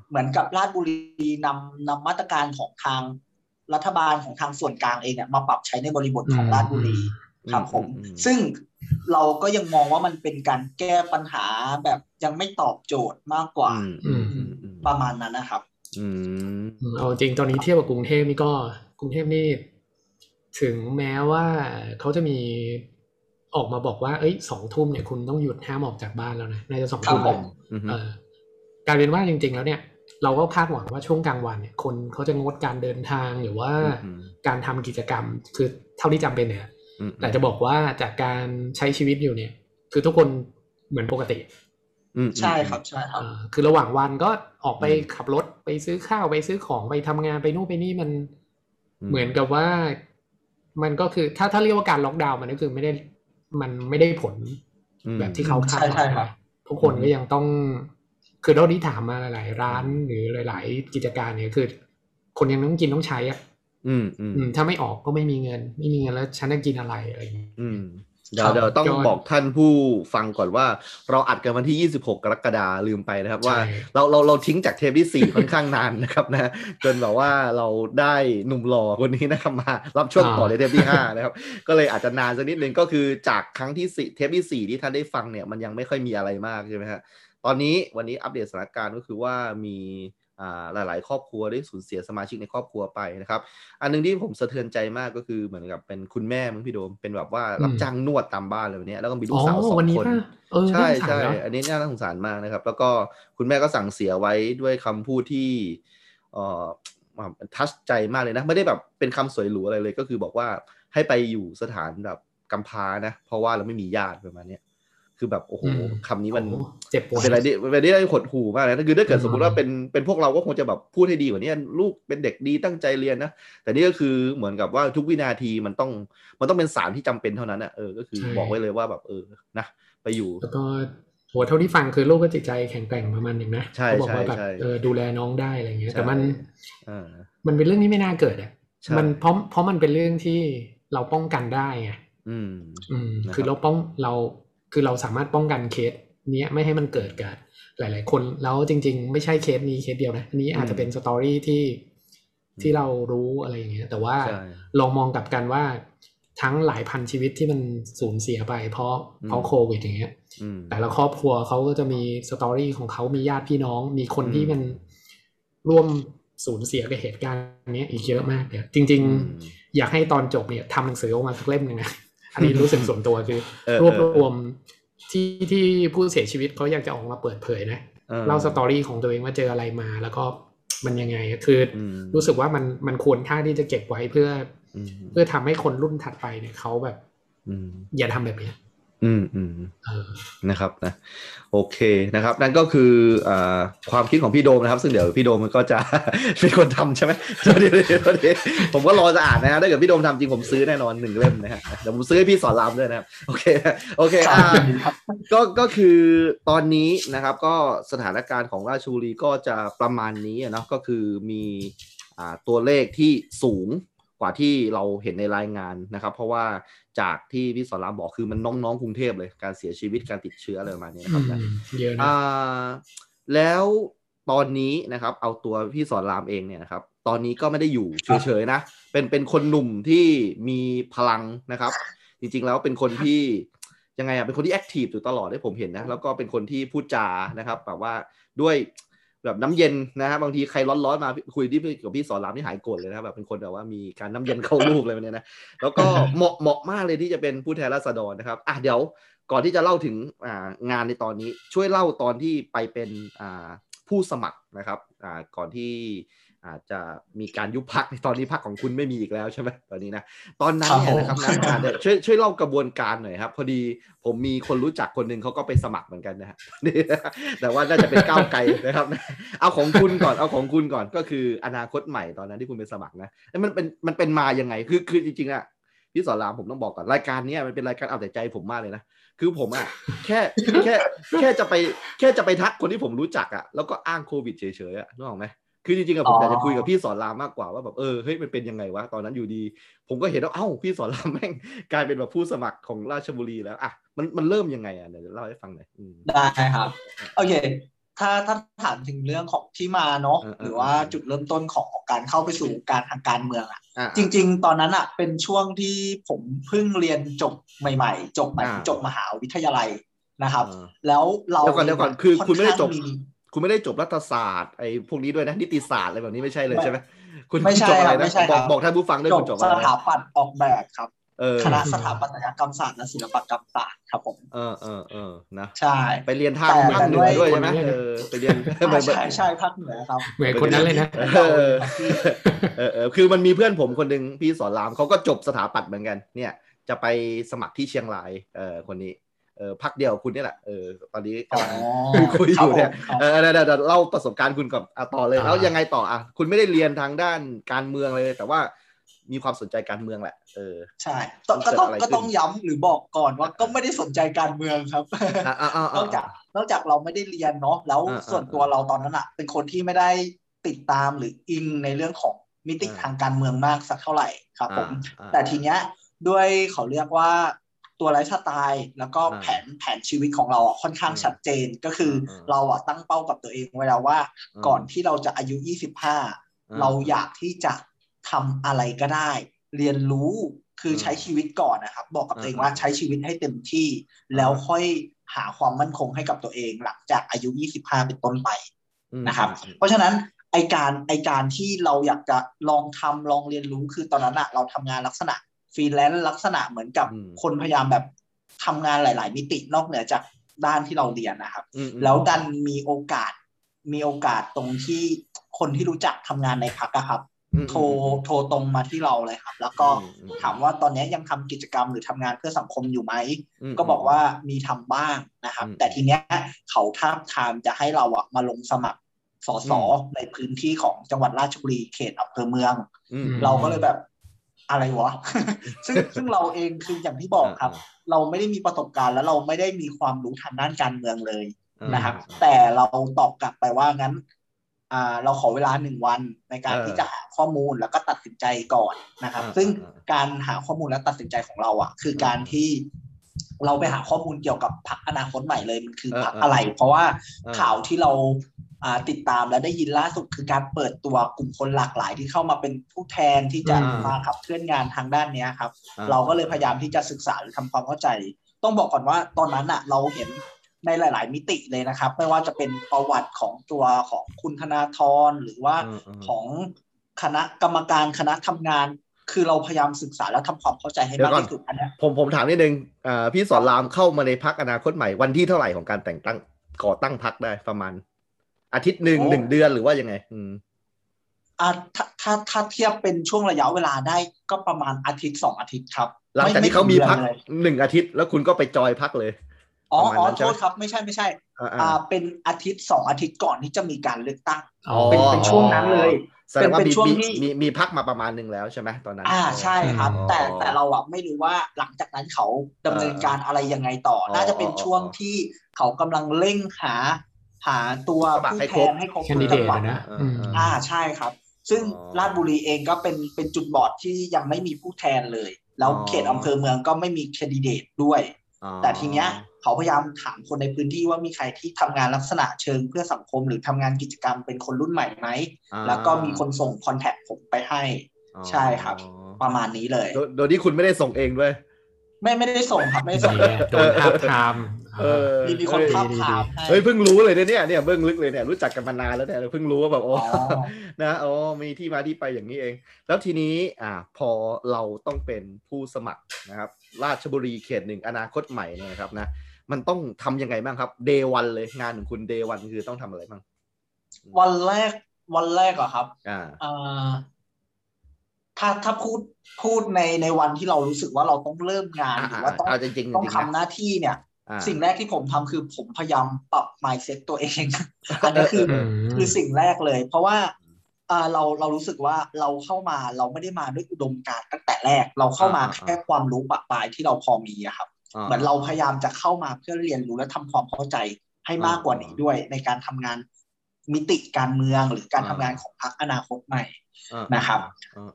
เหมือนกับราชบุรีนำนำมาตรการของทางรัฐบาลของทางส่วนกลางเองเนี่ยมาปรับใช้ในบริบทของราชบุรี ครับผม ซึ่งเราก็ยังมองว่ามันเป็นการแก้ปัญหาแบบยังไม่ตอบโจทย์มากกว่าประมาณนั้นนะครับ อืมเอาจริงตอนนี้เทียบกับกรุงเทพนี่ก็กรุงเทพนี่ ถึงแม้ว่าเขาจะมีออกมาบอกว่า เอ้ยสองทุ่มเนี่ยคุณต้องหยุดห้ามออกจากบ้านแล้วนะน่าจะสองทุ่มเลยการเรียนว่าจริง ๆ แล้วเนี่ย เราก็คาดหวังว่าช่วงกลางวันเนี่ยคนเขาจะงดการเดินทางหรือว่าการทำกิจกรรม คือเท่าที่จำเป็นเนี่ย แต่จะบอกว่าจากการใช้ชีวิตอยู่เนี่ย คือทุกคนเหมือนปกติใช่ครับใช่ครับคือระหว่างวันก็ออกไปขับรถไปซื้อข้าวไปซื้อของไปทำงานไปนู่นไปนี่มันเหมือนกับว่า มันก็คือถ้าถ้าเรียกว่าการล็อกดาวน์มันก็คือไม่ได้มันไม่ได้ผลแบบที่เขาคาดหวังทุกคนก็ยังต้อง คือเราที่ถามมาหลาย ๆ ร้านหรือหลาย ๆ กิจการเนี่ยคือ คนยังต้องกินต้องใช้อะ อืมอืมถ้าไม่ออกก็ไม่มีเงิน ไม่มีเงินแล้วฉันจะกินอะไรอะไรอย่างนี้อืมเดี๋ยวเดี๋ยวต้องบอกท่านผู้ฟังก่อนว่า เราอัดกันวันที่ 26 กรกฎาลืมไปนะครับว่าเราเราเราทิ้งจากเทปที่ 4 ค่อนข้างนานนะครับนะ จนแบบว่าเราได้หนุ่มหล่อคนนี้นะครับมา รับช่วงต่อในเทปที่ 5 นะครับ ก็เลยอาจจะนานสักนิดนึงก็คือจากครั้งที่4เทปที่ 4 ที่ท่านได้ฟังเนี่ยมันยังไม่ค่อยมีอะไรมากใช่ไหมฮะตอนนี้วันนี้อัปเดตสถานการณ์ก็คือว่ามี หลาย ๆ ครอบครัวได้สูญเสียสมาชิกในครอบครัวไปนะครับ อันนึงที่ผมสะเทือนใจมากก็คือเหมือนกับเป็นคุณแม่มึงพี่โดมเป็นแบบว่ารับจ้างนวดตามบ้านอะไรแบบนี้แล้วก็มีลูกสาวสองคนใช่ใช่อันนี้น่าสงสารมากนะครับ แล้วก็คุณแม่ก็สั่งเสียไว้ด้วยคำพูดที่เอ่อทัชใจมากเลยนะ ไม่ได้แบบเป็นคำสวยหรูอะไรเลย ก็คือบอกว่าให้ไปอยู่สถานแบบกำพร้านะ เพราะว่าเราไม่มีญาติประมาณนี้ คือแบบโอ้โหคำนี้มันเจ็บปวดเป็นอะไรที่เป็นอะไรที่ได้ขดหูมากเลยนะคือถ้าเกิดสมมติว่าเป็นเป็นพวกเราก็คงจะแบบพูดให้ดีกว่านี้ลูกเป็นเด็กดีตั้งใจเรียนนะแต่นี่ก็คือเหมือนกับว่าทุกวินาทีมันต้องมันต้องเป็นสารที่จำเป็นเท่านั้นอะเออก็คือบอกไว้เลยว่าแบบเออนะไปอยู่แล้วก็หัวเท่าที่ฟังคือลูกก็จิตใจแข็งแกร่งประมาณหนึ่งนะเขาบอกว่าแบบเออดูแลน้องได้อะไรเงี้ยแต่มันมันเป็นเรื่องที่ไม่น่าเกิดอะมันเพราะเพราะมันเป็นเรื่องที่เราป้องกันได้ไงอืมอืมคือเราป้องเรา คือเราสามารถป้องกันเคสเนี้ยไม่ให้มันเกิดกับหลาย ๆ คนแล้วจริง ๆ ไม่ใช่เคสนี้เคสเดียวนะอันนี้อาจจะเป็น story ที่ที่เรารู้อะไรอย่างเงี้ยแต่ว่าลองมองกลับกันว่าทั้งหลายพันชีวิตที่มันสูญเสียไปเพราะเพราะโควิดอย่างเงี้ยแต่ละครอบครัวเขาก็จะมี story ของเขามีญาติพี่น้อง มีคนที่มันร่วมสูญเสียกับเหตุการณ์นี้อีกเยอะมากเนี่ยจริง ๆ อยากให้ตอนจบเนี่ยทำหนังสือออกมาสักเล่มหนึ่งนะ อันนี้รู้สึกส่วนตัวคือ รวบรวมที่ที่ผู้เสียชีวิตเขาอยากจะออกมาเปิดเผยนะเล่าสตอรี่ของตัวเองว่าเจออะไรมา แล้วก็มันยังไงคือรู้สึกว่ามันมันควรค่าที่จะเก็บไว้เพื่อ เพื่อทำให้คนรุ่นถัดไปเนี่ยเขาแบบอย่าทำแบบนี้ อืมอืมนะครับนะโอเคนะครับ นั่นก็คืออความคิดของพี่โดมนะครับ ซึ่งเดี๋ยวพี่โดมมันก็จะเป็นคนทำใช่ไหมเดี๋ยวเดี๋ยวผมก็รอจะอ่านนะฮะถ้าเกิดพี่โดมทำจริงผมซื้อแน่นอนหนึ่งเล่มนะฮะเดี๋ยวผมซื้อให้พี่สอนรามด้วยนะครับ โอเคโอเคอ่าก็ก็คือตอนนี้นะครับ ก็สถานการณ์ของราชบุรีก็จะประมาณนี้นะก็คือมีอ่าตัวเลขที่สูงกว่าที่เราเห็นในรายงานนะครับ เพราะว่า จากที่พี่สอนรามบอกคือมันน้องๆกรุงเทพเลยการเสียชีวิตการติดเชื้ออะไรประมาณนี้ครับนะแล้วตอนนี้นะครับเอาตัวพี่สอนรามเองเนี่ยนะครับตอนนี้ก็ไม่ได้อยู่เฉยๆนะเป็นเป็นคนหนุ่มที่มีพลังนะครับ จริงๆแล้วเป็นคนที่ยังไงอะเป็นคนที่แอคทีฟอยู่ตลอดที่ผมเห็นนะแล้วก็เป็นคนที่พูดจานะครับแบบว่าด้วย แบบน้ำเย็นนะฮะบางทีใครร้อนๆมาคุยที่กับพี่สอนรามที่หายโกรธเลยนะแบบเป็นคนแบบว่ามีการน้ำเย็นเข้าลูกเลยเนี่ยนะแล้วก็เหมาะเหมาะมากเลยที่จะเป็นผู้แทนราษฎรนะครับอะเดี๋ยวก่อนที่จะเล่าถึงงานในตอนนี้ช่วยเล่าตอนที่ไปเป็นผู้สมัครนะครับก่อนที่ อาจจะมีการยุบพักในตอนนี้พักของคุณไม่มีอีกแล้วใช่ไหมตอนนี้นะตอนนั้นเนี่ยนะครับนะช่วยช่วยเล่ากระบวนการหน่อยครับ พอดีผมมีคนรู้จักคนหนึ่งเขาก็ไปสมัครเหมือนกันนะฮะแต่ว่าน่าจะเป็นก้าวไกลนะครับ เอาของคุณก่อนเอาของคุณก่อนก็คืออนาคตใหม่ตอนนั้นที่คุณไปสมัครนะมันเป็นมันเป็นมายังไงคือคือจริงๆอะพี่สอนรามผมต้องบอกก่อนรายการนี้มันเป็นรายการเอาแต่ใจผมมากเลยนะคือผมอะแค่แค่แค่จะไปแค่จะไปทักคนที่ผมรู้จักอะแล้วก็อ้างโควิดเฉยๆอะนึกออกไหม คือจริงๆอะผมอยากจะคุยกับพี่สอนรามมากกว่าว่าแบบเออเฮ้ยมันเป็นยังไงวะตอนนั้นอยู่ดี ผมก็เห็นว่าเอ้าพี่สอนรามแม่งกลายเป็นแบบผู้สมัครของราชบุรีแล้วอะมันมันเริ่มยังไงอะเดี๋ยวเล่าให้ฟังหน่อยได้ครับโอเค ถ้าถ้าถามถึงเรื่องของที่มาเนาะหรือว่าจุดเริ่มต้นของการเข้าไปสู่การทางการเมืองอะ จริง ๆ ตอนนั้นอะ เป็นช่วงที่ผมเพิ่งเรียนจบใหม่ ๆ จบใหม่จบมหาวิทยาลัยนะครับ แล้วเราเดี๋ยวก่อนเดี๋ยวก่อนคือ คุณไม่ได้จบ คุณไม่ได้จบรัฐศาสตร์ไอ้พวกนี้ด้วยนะนิติศาสตร์อะไรแบบนี้ไม่ใช่เลยใช่ไหมคุณไม่ใช่อะไรนะบอกบอกท่านผู้ฟังด้วยคุณจบสถาปัตย์ออกแบบครับคณะสถาปัตยกรรมศาสตร์และศิลปกรรมศาสตร์ครับผมเออเออเออนะใช่ไปเรียนทางภาคเหนือด้วยใช่ไหมเออไปเรียนใช่ใช่ภาคเหนือครับเหมือนคนนั้นเลยนะเออเออคือมันมีเพื่อนผมคนหนึ่งพี่สอนรามเขาก็จบสถาปัตย์เหมือนกัน เนี่ย จะไปสมัครที่เชียงรายเออคนนี้ เออพักเดียวคุณนี่แหละเออตอนนี้กำลังคุยอยู่เนี่ยเออเดี๋ยวเล่าประสบการณ์คุณก่อนต่อเลยแล้วยังไงต่ออะคุณไม่ได้เรียนทางด้านการเมืองเลย แต่ว่ามีความสนใจการเมืองแหละ เออ ใช่ ก็ต้องก็ต้องย้ำหรือบอกก่อนว่าก็ไม่ได้สนใจการเมืองครับ นอกจากนอกจากเราไม่ได้เรียนเนาะ แล้วส่วนตัวเราตอนนั้นอะเป็นคนที่ไม่ได้ติดตามหรืออิงในเรื่องของมิติทางการเมืองมากสักเท่าไหร่ครับผม แต่ทีเนี้ยด้วยเขาเรียกว่า ตัวไลฟ์สไตล์แล้วก็แผนแผนชีวิตของเราอะค่อนข้างชัดเจนก็คือเราอะตั้งเป้ากับตัวเองไว้แล้วว่า ก่อนที่เราจะอายุยี่สิบห้าเราอยากที่จะทำอะไรก็ได้ เรียนรู้คือใช้ชีวิตก่อนนะครับ บอกกับตัวเองว่าใช้ชีวิตให้เต็มที่ แล้วค่อยหาความมั่นคงให้กับตัวเองหลังจากอายุยี่สิบห้าเป็นต้นไปนะครับ เพราะฉะนั้นไอการไอการที่เราอยากจะลองทำลองเรียนรู้คือตอนนั้นอะเราทำงานลักษณะ ฟรีแลนซ์ลักษณะเหมือนกับคนพยายามแบบทำงานหลาย ๆ มิตินอกเหนือจากด้านที่เราเรียนนะครับ แล้วดันมีโอกาสมีโอกาสตรงที่คนที่รู้จักทำงานในพักอะครับ โทรโทรตรงมาที่เราเลยครับ แล้วก็ถามว่าตอนนี้ยังทำกิจกรรมหรือทำงานเพื่อสังคมอยู่ไหม ก็บอกว่ามีทำบ้างนะครับ แต่ทีเนี้ยเขาท้าทามจะให้เราอะมาลงสมัครสสในพื้นที่ของจังหวัดราชบุรีเขตอำเภอเมือง เราก็เลยแบบ อะไรวะ ซึ่งซึ่งเราเองคืออย่างที่บอกครับ เราไม่ได้มีประสบการณ์ แล้วเราไม่ได้มีความรู้ทางด้านการเมืองเลยนะครับ แต่เราตอบกลับไปว่างั้นอ่าเราขอเวลาหนึ่งวันในการที่จะหาข้อมูลแล้วก็ตัดสินใจก่อนนะครับ ซึ่งการหาข้อมูลและตัดสินใจของเราอะ คือการที่เราไปหาข้อมูลเกี่ยวกับพรรคอนาคตใหม่เลยมันคือพรรคอะไร เพราะว่าข่าวที่เรา ติดตามและได้ยินล่าสุดคือการเปิดตัวกลุ่มคนหลากหลายที่เข้ามาเป็นผู้แทนที่จะมาขับเคลื่อนงานทางด้านนี้ครับ เราก็เลยพยายามที่จะศึกษาหรือทำความเข้าใจ ต้องบอกก่อนว่าตอนนั้นอะเราเห็นในหลาย ๆ มิติเลยนะครับ ไม่ว่าจะเป็นประวัติของตัวของคุณธนาธรหรือว่าของคณะกรรมการคณะทำงาน คือเราพยายามศึกษาแล้วทำความเข้าใจให้มากที่สุดอันนี้ผมผมถามนิดนึงพี่สอนรามเข้ามาในพักอนาคตใหม่วันที่เท่าไหร่ของการแต่งตั้งก่อตั้งพักได้ประมาณ อาทิตย์หนึ่งหนึ่งเดือนหรือว่ายังไง อืมอ่าถ้าถ้าถ้าเทียบเป็นช่วงระยะเวลาได้ก็ประมาณอาทิตย์สองอาทิตย์ครับ หลังจากที่เขามีพักหนึ่งอาทิตย์แล้วคุณก็ไปจอยพักเลยอ๋ออ๋อโทษครับไม่ใช่ไม่ใช่อ่าเป็นอาทิตย์สองอาทิตย์ก่อนที่จะมีการเลือกตั้งเป็นเป็นช่วงนั้นเลยแสดงว่ามีมีมีมีพักมาประมาณหนึ่งแล้วใช่ไหมตอนนั้น อ่าใช่ครับ แต่แต่เราอะไม่รู้ว่าหลังจากนั้นเขาดำเนินการอะไรยังไงต่อ น่าจะเป็นช่วงที่เขากำลังเร่งหา หาตัวผู้แทนให้ครบจังหวัดนะอ่าใช่ครับ ซึ่งราชบุรีเองก็เป็นเป็นจุดบอดที่ยังไม่มีผู้แทนเลย แล้วเขตอำเภอเมืองก็ไม่มีแคนดิเดตด้วย แต่ทีเนี้ยเขาพยายามถามคนในพื้นที่ว่ามีใครที่ทำงานลักษณะเชิงเพื่อสังคมหรือทำงานกิจกรรมเป็นคนรุ่นใหม่ไหมแล้วก็มีคนส่งคอนแทคผมไปให้ ใช่ครับ ประมาณนี้เลย โดยที่คุณไม่ได้ส่งเองด้วย ไม่ไม่ได้ส่งครับไม่ส่งโดนทับทามมีมีคนทับทามเฮ้ยเพิ่งรู้เลยเนี่ยเนี่ยเบื้องลึกเลยเนี่ยรู้จักกันมานานแล้วเนี่ยเพิ่งรู้ว่าแบบโอ้นะโอ้มีที่มาที่ไปอย่างนี้เอง แล้วทีนี้อ่าพอเราต้องเป็นผู้สมัครนะครับ ราชบุรีเขตหนึ่งอนาคตใหม่เนี่ยครับนะมันต้องทํำยังไงบ้างครับเดวันเลยงานของคุณเดวันคือต้องทำอะไรบ้างวันแรกวันแรกอะครับอ่า ถ้าถ้าพูดพูดในในวันที่เรารู้สึกว่าเราต้องเริ่มงานหรือว่าต้องต้องทำหน้าที่เนี่ยสิ่งแรกที่ผมทำคือผมพยายามปรับ mindset ตัวเอง อันนี้คือคือสิ่งแรกเลย เพราะว่าเราเรารู้สึกว่าเราเข้ามาเราไม่ได้มาด้วยอุดมการณ์ตั้งแต่แรก เราเข้ามาแค่ความรู้ปะปลายที่เราพอมีอะครับ เหมือนเราพยายามจะเข้ามาเพื่อเรียนรู้และทำความเข้าใจให้มากกว่านี้ด้วย ในการทำงานมิติการเมืองหรือการทำงานของพรรคอนาคตใหม่ นะครับ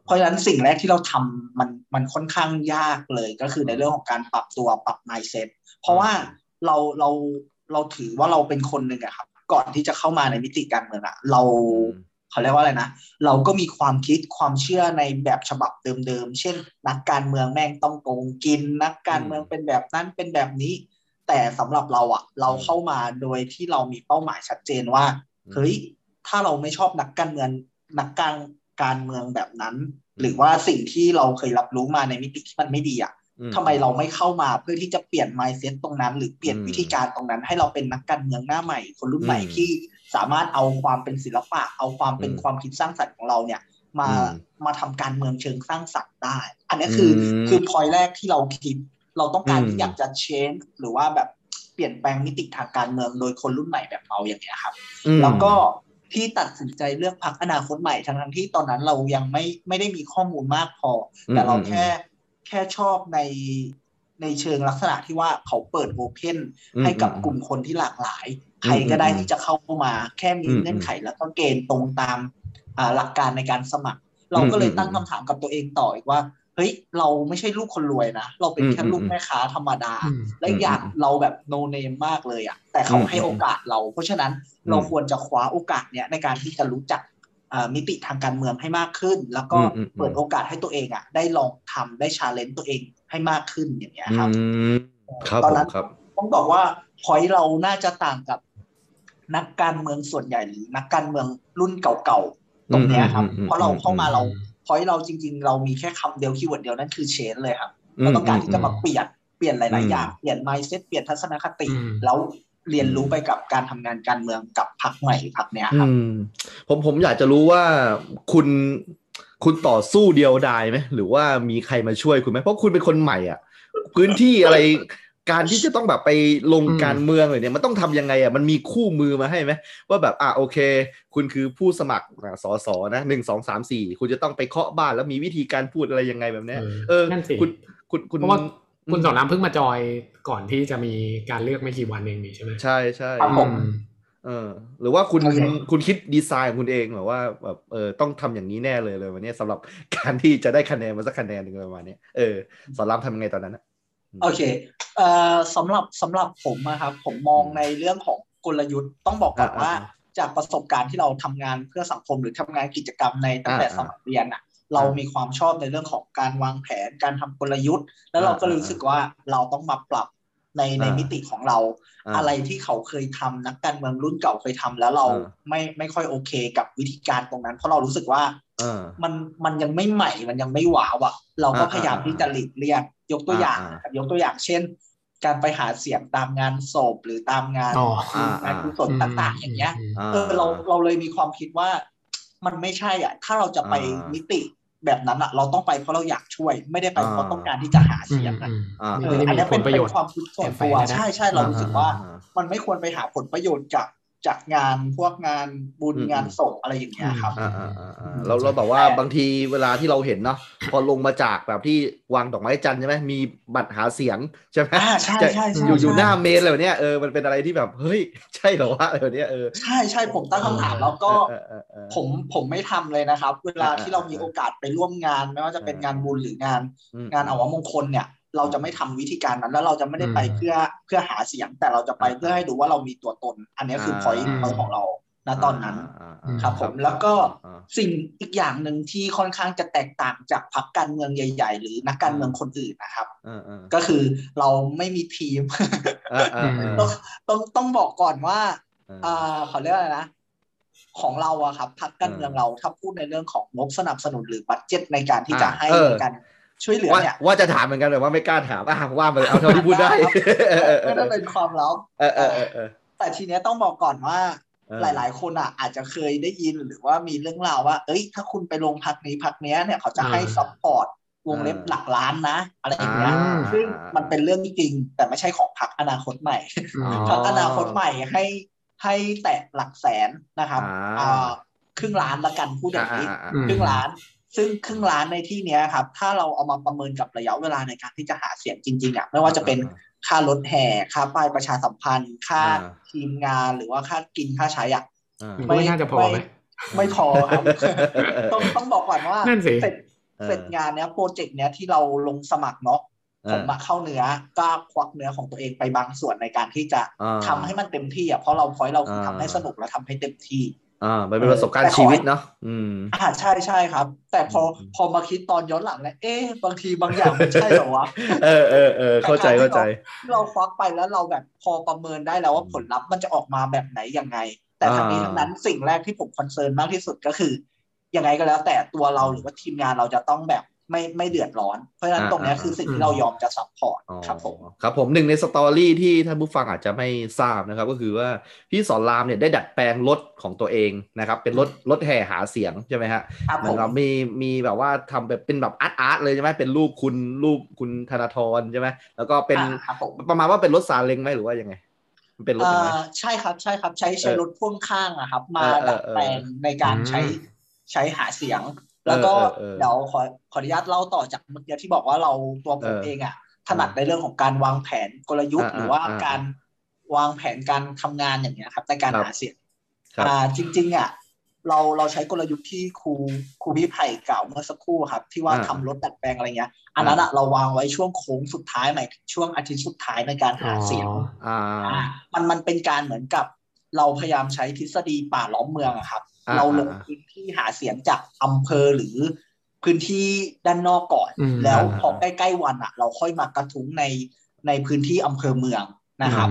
เพราะฉะนั้นสิ่งแรกที่เราทำมันมันค่อนข้างยากเลยก็คือในเรื่องของการปรับตัวปรับ mindset เพราะว่าเราเราเราถือว่าเราเป็นคนหนึ่งอะครับ ก่อนที่จะเข้ามาในมิติการเมืองอะเราเขาเรียกว่าอะไรนะ เราก็มีความคิดความเชื่อในแบบฉบับเดิมๆ เช่น นักการเมืองแม่งต้องโกงกิน นักการเมืองเป็นแบบนั้นเป็นแบบนี้ แต่สำหรับเราอะเราเข้ามาโดยที่เรามีเป้าหมายชัดเจนว่าเฮ้ยถ้าเราไม่ชอบนักการเมืองนักการ การเมืองแบบนั้น หรือว่าสิ่งที่เราเคยรับรู้มาในมิติที่มันไม่ดีอะทำไมเราไม่เข้ามาเพื่อที่จะเปลี่ยน mindset ตรงนั้น หรือเปลี่ยนวิธีการตรงนั้น ให้เราเป็นนักการเมืองหน้าใหม่ คนรุ่นใหม่ที่สามารถเอาความเป็นศิลปะ เอาความเป็นความคิดสร้างสรรค์ของเราเนี่ยมามาทำการเมืองเชิงสร้างสรรค์ได้ อันนี้คือคือพอยแรกที่เราคิด เราต้องการที่อยากจะ change หรือว่าแบบเปลี่ยนแปลงมิติทางการเมืองโดยคนรุ่นใหม่แบบเราอย่างเงี้ยครับ แล้วก็ ที่ตัดสินใจเลือกพักอนาคตใหม่ทั้งทั้งที่ตอนนั้นเรายังไม่ไม่ได้มีข้อมูลมากพอ แต่เราแค่แค่ชอบในในเชิงลักษณะที่ว่าเขาเปิดโอเพนให้กับกลุ่มคนที่หลากหลาย ใครก็ได้ที่จะเข้ามาแค่มีเงื่อนไขแล้วก็เกณฑ์ตรงตามหลักการในการสมัคร เราก็เลยตั้งคำถามกับตัวเองต่ออีกว่า เฮ้ยเราไม่ใช่ลูกคนรวยนะ เราเป็นแค่ลูกแม่ค้าธรรมดา และอยากเราแบบโนเนมมากเลยอะ แต่เขาให้โอกาสเรา เพราะฉะนั้นเราควรจะคว้าโอกาสเนี้ยในการที่จะรู้จักมิติทางการเมืองให้มากขึ้น แล้วก็เปิดโอกาสให้ตัวเองอะ ได้ลองทำได้ชาเลนจ์ตัวเองให้มากขึ้นอย่างเงี้ยครับตอนนั้นต้องบอกว่าพอยเราน่าจะต่างกับนักการเมืองส่วนใหญ่หรือนักการเมืองรุ่นเก่าๆตรงเนี้ยครับเพราะเราเข้ามาเรา พอยเราจริง ๆ เรามีแค่คำเดียว keyword เดียวนั่นคือ change เลยครับเราต้องการที่จะมาเปลี่ยนเปลี่ยนหลาย ๆ อย่าง เปลี่ยน mindset เปลี่ยนทัศนคติ แล้วเรียนรู้ไปกับการทำงานการเมืองกับพรรคใหม่พรรคเนี้ยครับผมผมอยากจะรู้ว่าคุณคุณต่อสู้เดียวดายไหมหรือว่ามีใครมาช่วยคุณไหมเพราะคุณเป็นคนใหม่อะ พื้นที่อะไร การที่จะต้องแบบไปลงการเมืองเลยเนี่ยมันต้องทำยังไงอะมันมีคู่มือมาให้ไหมว่าแบบอะโอเค คุณคือผู้สมัครสอสอนะหนึ่งสองสามสี่คุณจะต้องไปเคาะบ้านแล้วมีวิธีการพูดอะไรยังไงแบบนี้เออนั่นสิคุณคุณคุณเพราะว่าคุณสอนน้ำเพิ่งมาจอยก่อนที่จะมีการเลือกไม่กี่วันเองนี่ใช่ไหมใช่ใช่เออหรือว่าคุณคุณคิดดีไซน์ของคุณเองแบบว่าแบบเออต้องทำอย่างนี้แน่เลยเลยวันนี้สำหรับการที่จะได้คะแนนมาสักคะแนนหนึ่งประมาณนี้เออสอนรามทำยังไงตอนนั้น โอเคเอ่อสำหรับสำหรับผมนะครับ ผมมองในเรื่องของกลยุทธ์ต้องบอกก่อนว่า จากประสบการณ์ที่เราทำงานเพื่อสังคมหรือทำงานกิจกรรมในตั้งแต่สมัยเรียนอะ เรามีความชอบในเรื่องของการวางแผนการทำกลยุทธ์ แล้วเราก็รู้สึกว่าเราต้องมาปรับในในมิติของเรา อะไรที่เขาเคยทำนักการเมืองรุ่นเก่าเคยทำแล้วเราไม่ไม่ค่อยโอเคกับวิธีการตรงนั้น เพราะเรารู้สึกว่ามันมันยังไม่ใหม่มันยังไม่หวาวอะ เราก็พยายามที่จะหลีกเลี่ยง ยกตัวอย่างยกตัวอย่างเช่น การไปหาเสียงตามงานศพหรือตามงานงานกุศลต่าง ๆ อย่างเงี้ยเออเราเราเลยมีความคิดว่า มันไม่ใช่อะ ถ้าเราจะไปมิติแบบนั้นอะเราต้องไปเพราะเราอยากช่วย ไม่ได้ไปเพราะต้องการที่จะหาเสียงอะอันนี้เป็นความคิดส่วนตัวใช่ใช่เรารู้สึกว่า มันไม่ควรไปหาผลประโยชน์จาก จากงานพวกงานบุญงานศพอะไรอย่างเงี้ยครับเราเราบอกว่าบางทีเวลาที่เราเห็นเนาะพอลงมาจากแบบที่วางดอกไม้จันทร์ใช่ไหมมีบัตรหาเสียงใช่ไหมใช่ใช่อยู่อยู่หน้าเมนอะไรแบบนี้เออมันเป็นอะไรที่แบบเฮ้ยใช่เหรอวะอะไรแบบนี้เออใช่ใช่ผมตั้งคำถามแล้วก็ผมผมไม่ทำเลยนะครับ เวลาที่เรามีโอกาสไปร่วมงานไม่ว่าจะเป็นงานบุญหรืองาน งานอวมงคลเนี่ย เราจะไม่ทำวิธีการนั้น แล้วเราจะไม่ได้ไปเพื่อเพื่อหาเสียง แต่เราจะไปเพื่อให้ดูว่าเรามีตัวตน อันนี้คือพอยต์ของเราณตอนนั้นครับผมแล้วก็สิ่งอีกอย่างหนึ่งที่ค่อนข้างจะแตกต่างจากพรรคการเมืองใหญ่ ๆ หรือนักการเมืองคนอื่นนะครับก็คือเราไม่มีทีมต้องต้องต้องบอกก่อนว่าเขาเรียกอะไรนะของเราอะครับพรรคการเมืองเราถ้าพูดในเรื่องของงบสนับสนุนหรือบัตเจ็ตในการที่จะให้ในการ ช่วยเหลือเนี่ยว่าจะถามเหมือนกันแต่ว่าไม่กล้าถามอะว่ามาเอาเท่าที่พูดได้ไม่ต้องเป็นความลับแต่ทีเนี้ยต้องบอกก่อนว่า หลาย ๆ คนอะ อาจจะเคยได้ยินหรือว่ามีเรื่องราวว่า เอ้ย ถ้าคุณไปลงพรรคนี้พรรคนี้เนี่ยเขาจะให้ support วงเล็บหลักล้านนะ อะไรอย่างเงี้ยซึ่งมันเป็นเรื่องจริง แต่ไม่ใช่ของพรรคอนาคตใหม่พรรคอนาคตใหม่ให้ให้แตะหลักแสนนะครับครึ่งล้านละกันพูดอย่างนี้ครึ่งล้าน ซึ่งครึ่งล้านในที่เนี้ยครับ ถ้าเราเอามาประเมินกับระยะเวลาในการที่จะหาเสียงจริงๆอะไม่ว่าจะเป็นค่ารถแห่ค่าป้ายประชาสัมพันธ์ ค่าทีมงานหรือว่าค่ากินค่าใช้อะไม่น่าจะพอไหมไม่พอครับต้องต้องบอกก่อนว่าเสร็จเสร็จงานเนี้ยโปรเจกต์เนี้ยที่เราลงสมัครเนาะผมมาเข้าเนื้อก็ควักเนื้อของตัวเองไปบางส่วนในการที่จะทำให้มันเต็มที่อะเพราะเราพอยเราทำให้สนุกและทำให้เต็มที่ อ่ามันเป็นประสบการณ์ชีวิตเนาะอืมอ่าใช่ใช่ครับ แต่พอพอมาคิดตอนย้อนหลังเนี่ยเอ๊ะบางทีบางอย่างไม่ใช่หรอวะเออเออเออเข้าใจเข้าใจ เราควักไปแล้วเราแบบพอประเมินได้แล้วว่าผลลัพธ์มันจะออกมาแบบไหนยังไง แต่ทั้งนี้ทั้งนั้นสิ่งแรกที่ผม concern มากที่สุดก็คือยังไงก็แล้วแต่ตัวเราหรือว่าทีมงานเราจะต้องแบบ ไม่ไม่เดือดร้อน เพราะฉะนั้นตรงนี้คือสิ่งที่เรายอมจะ support ครับผมครับผมหนึ่งใน story ที่ท่านผู้ฟังอาจจะไม่ทราบนะครับ ก็คือว่าพี่ศรรามเนี่ยได้ดัดแปลงรถของตัวเองนะครับ เป็นรถรถแห่หาเสียงใช่ไหมฮะเหมือนเรามีมีแบบว่าทำแบบเป็นแบบอาร์ตอาร์ตเลยใช่ไหมเป็นรูปคุณรูปคุณธนาธรใช่ไหมแล้วก็เป็นประมาณว่าเป็นรถซาเล้งไหมหรือว่ายังไงเป็นรถใช่ครับใช่ครับใช้ใช้รถพ่วงข้างอะครับ มาดัดแปลงในการใช้ใช้หาเสียง แล้วก็เดี๋ยวขอขออนุญาตเล่าต่อจากเมื่อกี้ที่บอกว่าเราตัวผมเองอะถนัดในเรื่องของการวางแผนกลยุทธ์ หรือว่าการวางแผนการทำงานอย่างเงี้ยครับในการหาเสียงอ่าจริง ๆอะเราเราใช้กลยุทธ์ที่ครูครูพี่ไผ่กล่าวเมื่อสักครู่ครับ ที่ว่าทำรถดัดแปลงอะไรเงี้ย อันนั้นอะเราวางไว้ช่วงโค้งสุดท้ายหมายช่วงอาทิตย์สุดท้ายในการหาเสียงอ่ามันมันเป็นการเหมือนกับ เราพยายามใช้ทฤษฎีป่าล้อมเมืองอะครับ เราลงพื้นที่หาเสียงจากอำเภอหรือพื้นที่ด้านนอกก่อน แล้วพอใกล้ๆวันอะ เราค่อยมากระทุ้งในในพื้นที่อำเภอเมืองนะครับ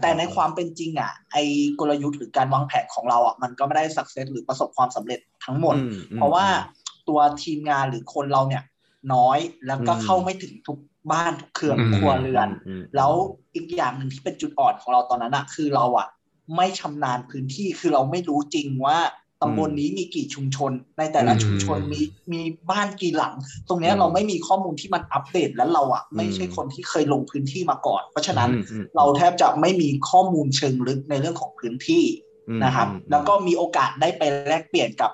แต่ในความเป็นจริงอะ ไอกลยุทธ์หรือการวางแผนของเราอะมันก็ไม่ได้สักเซสหรือประสบความสำเร็จทั้งหมด เพราะว่าตัวทีมงานหรือคนเราเนี่ยน้อยแล้วก็เข้าไม่ถึงทุกบ้านทุกเครือครัวเรือน แล้วอีกอย่างหนึ่งที่เป็นจุดอ่อนของเราตอนนั้นอะ คือเราอะ ไม่ชำนาญพื้นที่คือเราไม่รู้จริงว่าตำบลนนี้มีกี่ชุมชน ในแต่ละชุมชนมีมีบ้านกี่หลัง ตรงนี้เราไม่มีข้อมูลที่มันอัปเดตและเราอะไม่ใช่คนที่เคยลงพื้นที่มาก่อน เพราะฉะนั้นเราแทบจะไม่มีข้อมูลเชิงลึกในเรื่องของพื้นที่นะครับ แล้วก็มีโอกาสได้ไปแลกเปลี่ยนกับ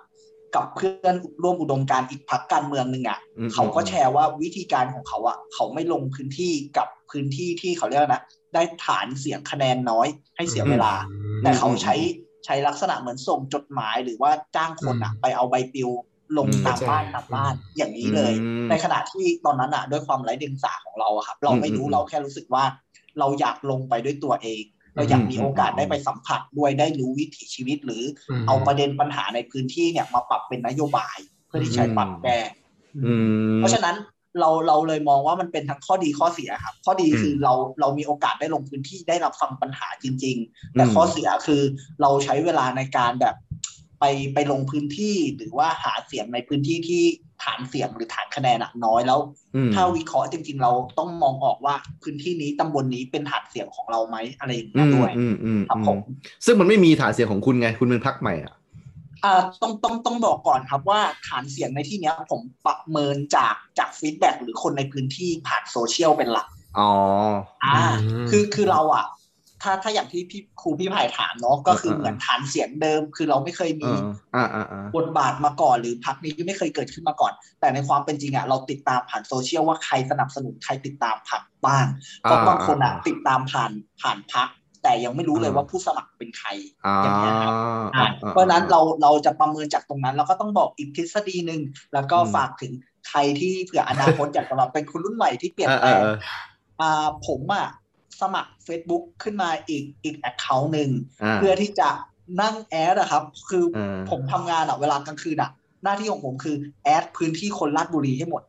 กับเพื่อนร่วมอุดมการอีกพักการเมืองหนึ่งอะเขาก็แชร์ว่าวิธีการของเขาอะเขาไม่ลงพื้นที่กับพื้นที่ที่เขาเรียกนะได้ฐานเสียงคะแนนน้อยให้เสียเวลา แต่เขาใช้ใช้ลักษณะเหมือนส่งจดหมายหรือว่าจ้างคนอะไปเอาใบปลิวลงตามบ้านตามบ้านอย่างนี้เลย ในขณะที่ตอนนั้นอะด้วยความไร้เดียงสาของเราครับ เราไม่รู้เราแค่รู้สึกว่า เราอยากลงไปด้วยตัวเอง เราอยากมีโอกาสได้ไปสัมผัสด้วยได้รู้วิถีชีวิตหรือเอาประเด็นปัญหาในพื้นที่เนี่ยมาปรับเป็นนโยบาย เพื่อที่ใช้ปรับแก้เพราะฉะนั้น เราเราเลยมองว่ามันเป็นทั้งข้อดีข้อเสียครับ ข้อดีคือเราเรามีโอกาสได้ลงพื้นที่ได้รับฟังปัญหาจริง ๆ แต่ข้อเสียคือเราใช้เวลาในการแบบไปไปลงพื้นที่หรือว่าหาเสียงในพื้นที่ที่ฐานเสียงหรือฐานคะแนนน้อยแล้ว ถ้าวิเคราะห์จริง ๆ เราต้องมองออกว่าพื้นที่นี้ตำบลนี้เป็นฐานเสียงของเราไหมอะไรอย่างเงี้ยด้วยครับผมซึ่งมันไม่มีฐานเสียงของคุณไง คุณเป็นพรรคใหม่อะอ่า ต้องต้องต้องบอกก่อนครับว่าฐานเสียงในที่นี้ผมประเมินจากจาก feedback หรือคนในพื้นที่ผ่านโซเชียลเป็นหลักอ๋ออ่า คือคือเราอะถ้าถ้าอย่างที่พี่ครูพี่ไผ่ถามเนาะก็คือเหมือนฐานเสียงเดิม คือเราไม่เคยมีบทบาทมาก่อนหรือพักนี้ไม่เคยเกิดขึ้นมาก่อน แต่ในความเป็นจริงอะเราติดตามผ่านโซเชียลว่าใครสนับสนุนใครติดตามพักบ้างเพราะบางคนอะติดตามผ่านผ่านพัก แต่ยังไม่รู้เลยว่าผู้สมัครเป็นใครอย่างเงี้ยครับเพราะนั้นเราเราจะประเมินจากตรงนั้นเราก็ต้องบอกอีกทฤษฎีหนึ่งแล้วก็ฝากถึงใครที่เผื่ออนาคตอยากจะมาเป็นคนรุ่นใหม่ที่เปลี่ยนแปลงอ่าผมอะสมัคร Facebook ขึ้นมาอีกอีกแอคเคาท์หนึ่งเพื่อที่จะนั่ง add อะครับ คือผมทำงานอะเวลากลางคืนอะหน้าที่ของผมคือ add พื้นที่คนราชบุรีให้หมด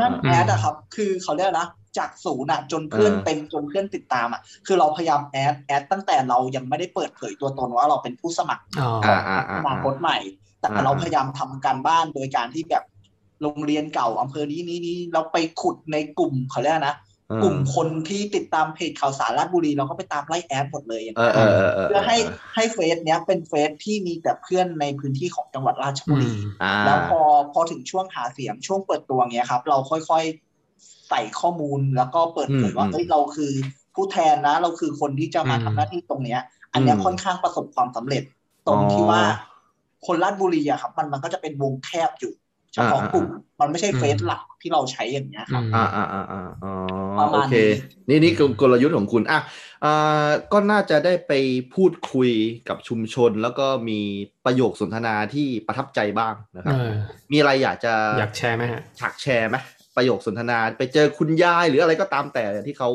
นั่ง add อะครับ คือเขาเรียกนะ จากศูนย์อะจนเพื่อนเต็มจนเพื่อนติดตามอะคือเราพยายาม add add ตั้งแต่เรายังไม่ได้เปิดเผยตัวตนว่าเราเป็นผู้สมัครของอนาคตใหม่ แต่เราพยายามทำการบ้านโดยการที่แบบโรงเรียนเก่าอำเภอนี้นี้นี้เราไปขุดในกลุ่มเขาเรียกนะกลุ่มคนที่ติดตามเพจข่าวสารราชบุรีเราก็ไปตามไล่แอดหมดเลยเพื่อให้ให้เฟซเนี้ยเป็นเฟซที่มีแต่เพื่อนในพื้นที่ของจังหวัดราชบุรี แล้วพอพอถึงช่วงหาเสียงช่วงเปิดตัวเงี้ยครับ เราค่อยๆ ใส่ข้อมูลแล้วก็เปิดเผยว่าเฮ้ยเราคือผู้แทนนะ เราคือคนที่จะมาทำหน้าที่ตรงเนี้ย อันนี้ค่อนข้างประสบความสำเร็จ ตรงที่ว่า คนราชบุรีอะครับ มันมันก็จะเป็นวงแคบอยู่เฉพาะกลุ่มมันไม่ใช่เฟซหลักที่เราใช้อย่างเงี้ยครับอ่าอ่าอ่าอ่าอ๋อโอเค นี่นี่คือกลยุทธ์ของคุณอะอ่าก็น่าจะได้ไปพูดคุยกับชุมชน แล้วก็มีประโยคสนทนาที่ประทับใจบ้างนะครับ มีอะไรอยากจะอยากแชร์ไหมฮะฉากแชร์ไหม ประโยคสนทนาไปเจอคุณยายหรืออะไรก็ตามแต่ที่เขา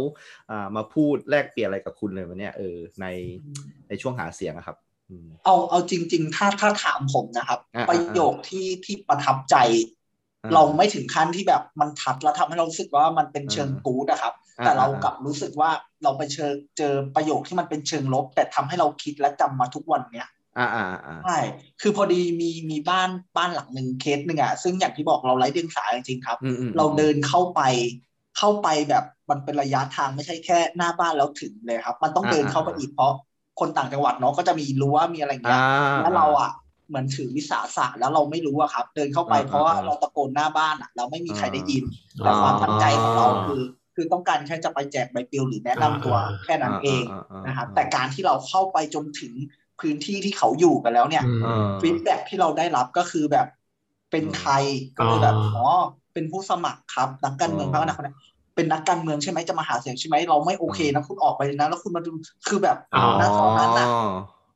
อ่ามาพูดแลกเปลี่ยนอะไรกับคุณเลยวันนี้เออในในช่วงหาเสียงครับเอาเอาจริง ๆ ถ้าถ้าถามผมนะครับ ประโยคที่ที่ประทับใจ เราไม่ถึงขั้นที่แบบมันทัดแล้วทำให้เรารู้สึกว่ามันเป็นเชิงกู๊ดนะครับ แต่เรากลับรู้สึกว่าเราไปเจอเจอประโยคที่มันเป็นเชิงลบ แต่ทำให้เราคิดและจำมาทุกวันเนี้ย อ่าอ่าใช่คือพอดีมีมีบ้านบ้านหลังหนึ่งเคสหนึ่งอะซึ่งอย่างที่บอกเราไร้เดียงสาจริงๆครับ เราเดินเข้าไปเข้าไปแบบมันเป็นระยะทางไม่ใช่แค่หน้าบ้านแล้วถึงเลยครับ มันต้องเดินเข้าไปอีกเพราะคนต่างจังหวัดเนาะก็จะมีรั้วมีอะไรเงี้ยแล้วเราอะเหมือนถือวิสาสะแล้วเราไม่รู้อะครับ เดินเข้าไปเพราะว่าเราตะโกนหน้าบ้านอะเราไม่มีใครได้ยินแต่ความตั้งใจของเราคือ คือต้องการแค่จะไปแจกใบปลิวหรือแนะนำตัวแค่นั้นเองนะครับแต่การที่เราเข้าไปจนถึง พื้นที่ที่เขาอยู่กันแล้วเนี่ยฟีดแบ็ที่เราได้รับก็คือแบบเป็นใครก็คือแบบอ๋อเป็นผู้สมัครครับนักการเมืองพรรคอนาคตเป็นนักการเมืองใช่ไหมจะมาหาเสียงใช่ไหมเราไม่โอเคนะคุณออกไปนะแล้วคุณมาดูคือแบบณตอนนั้นอะ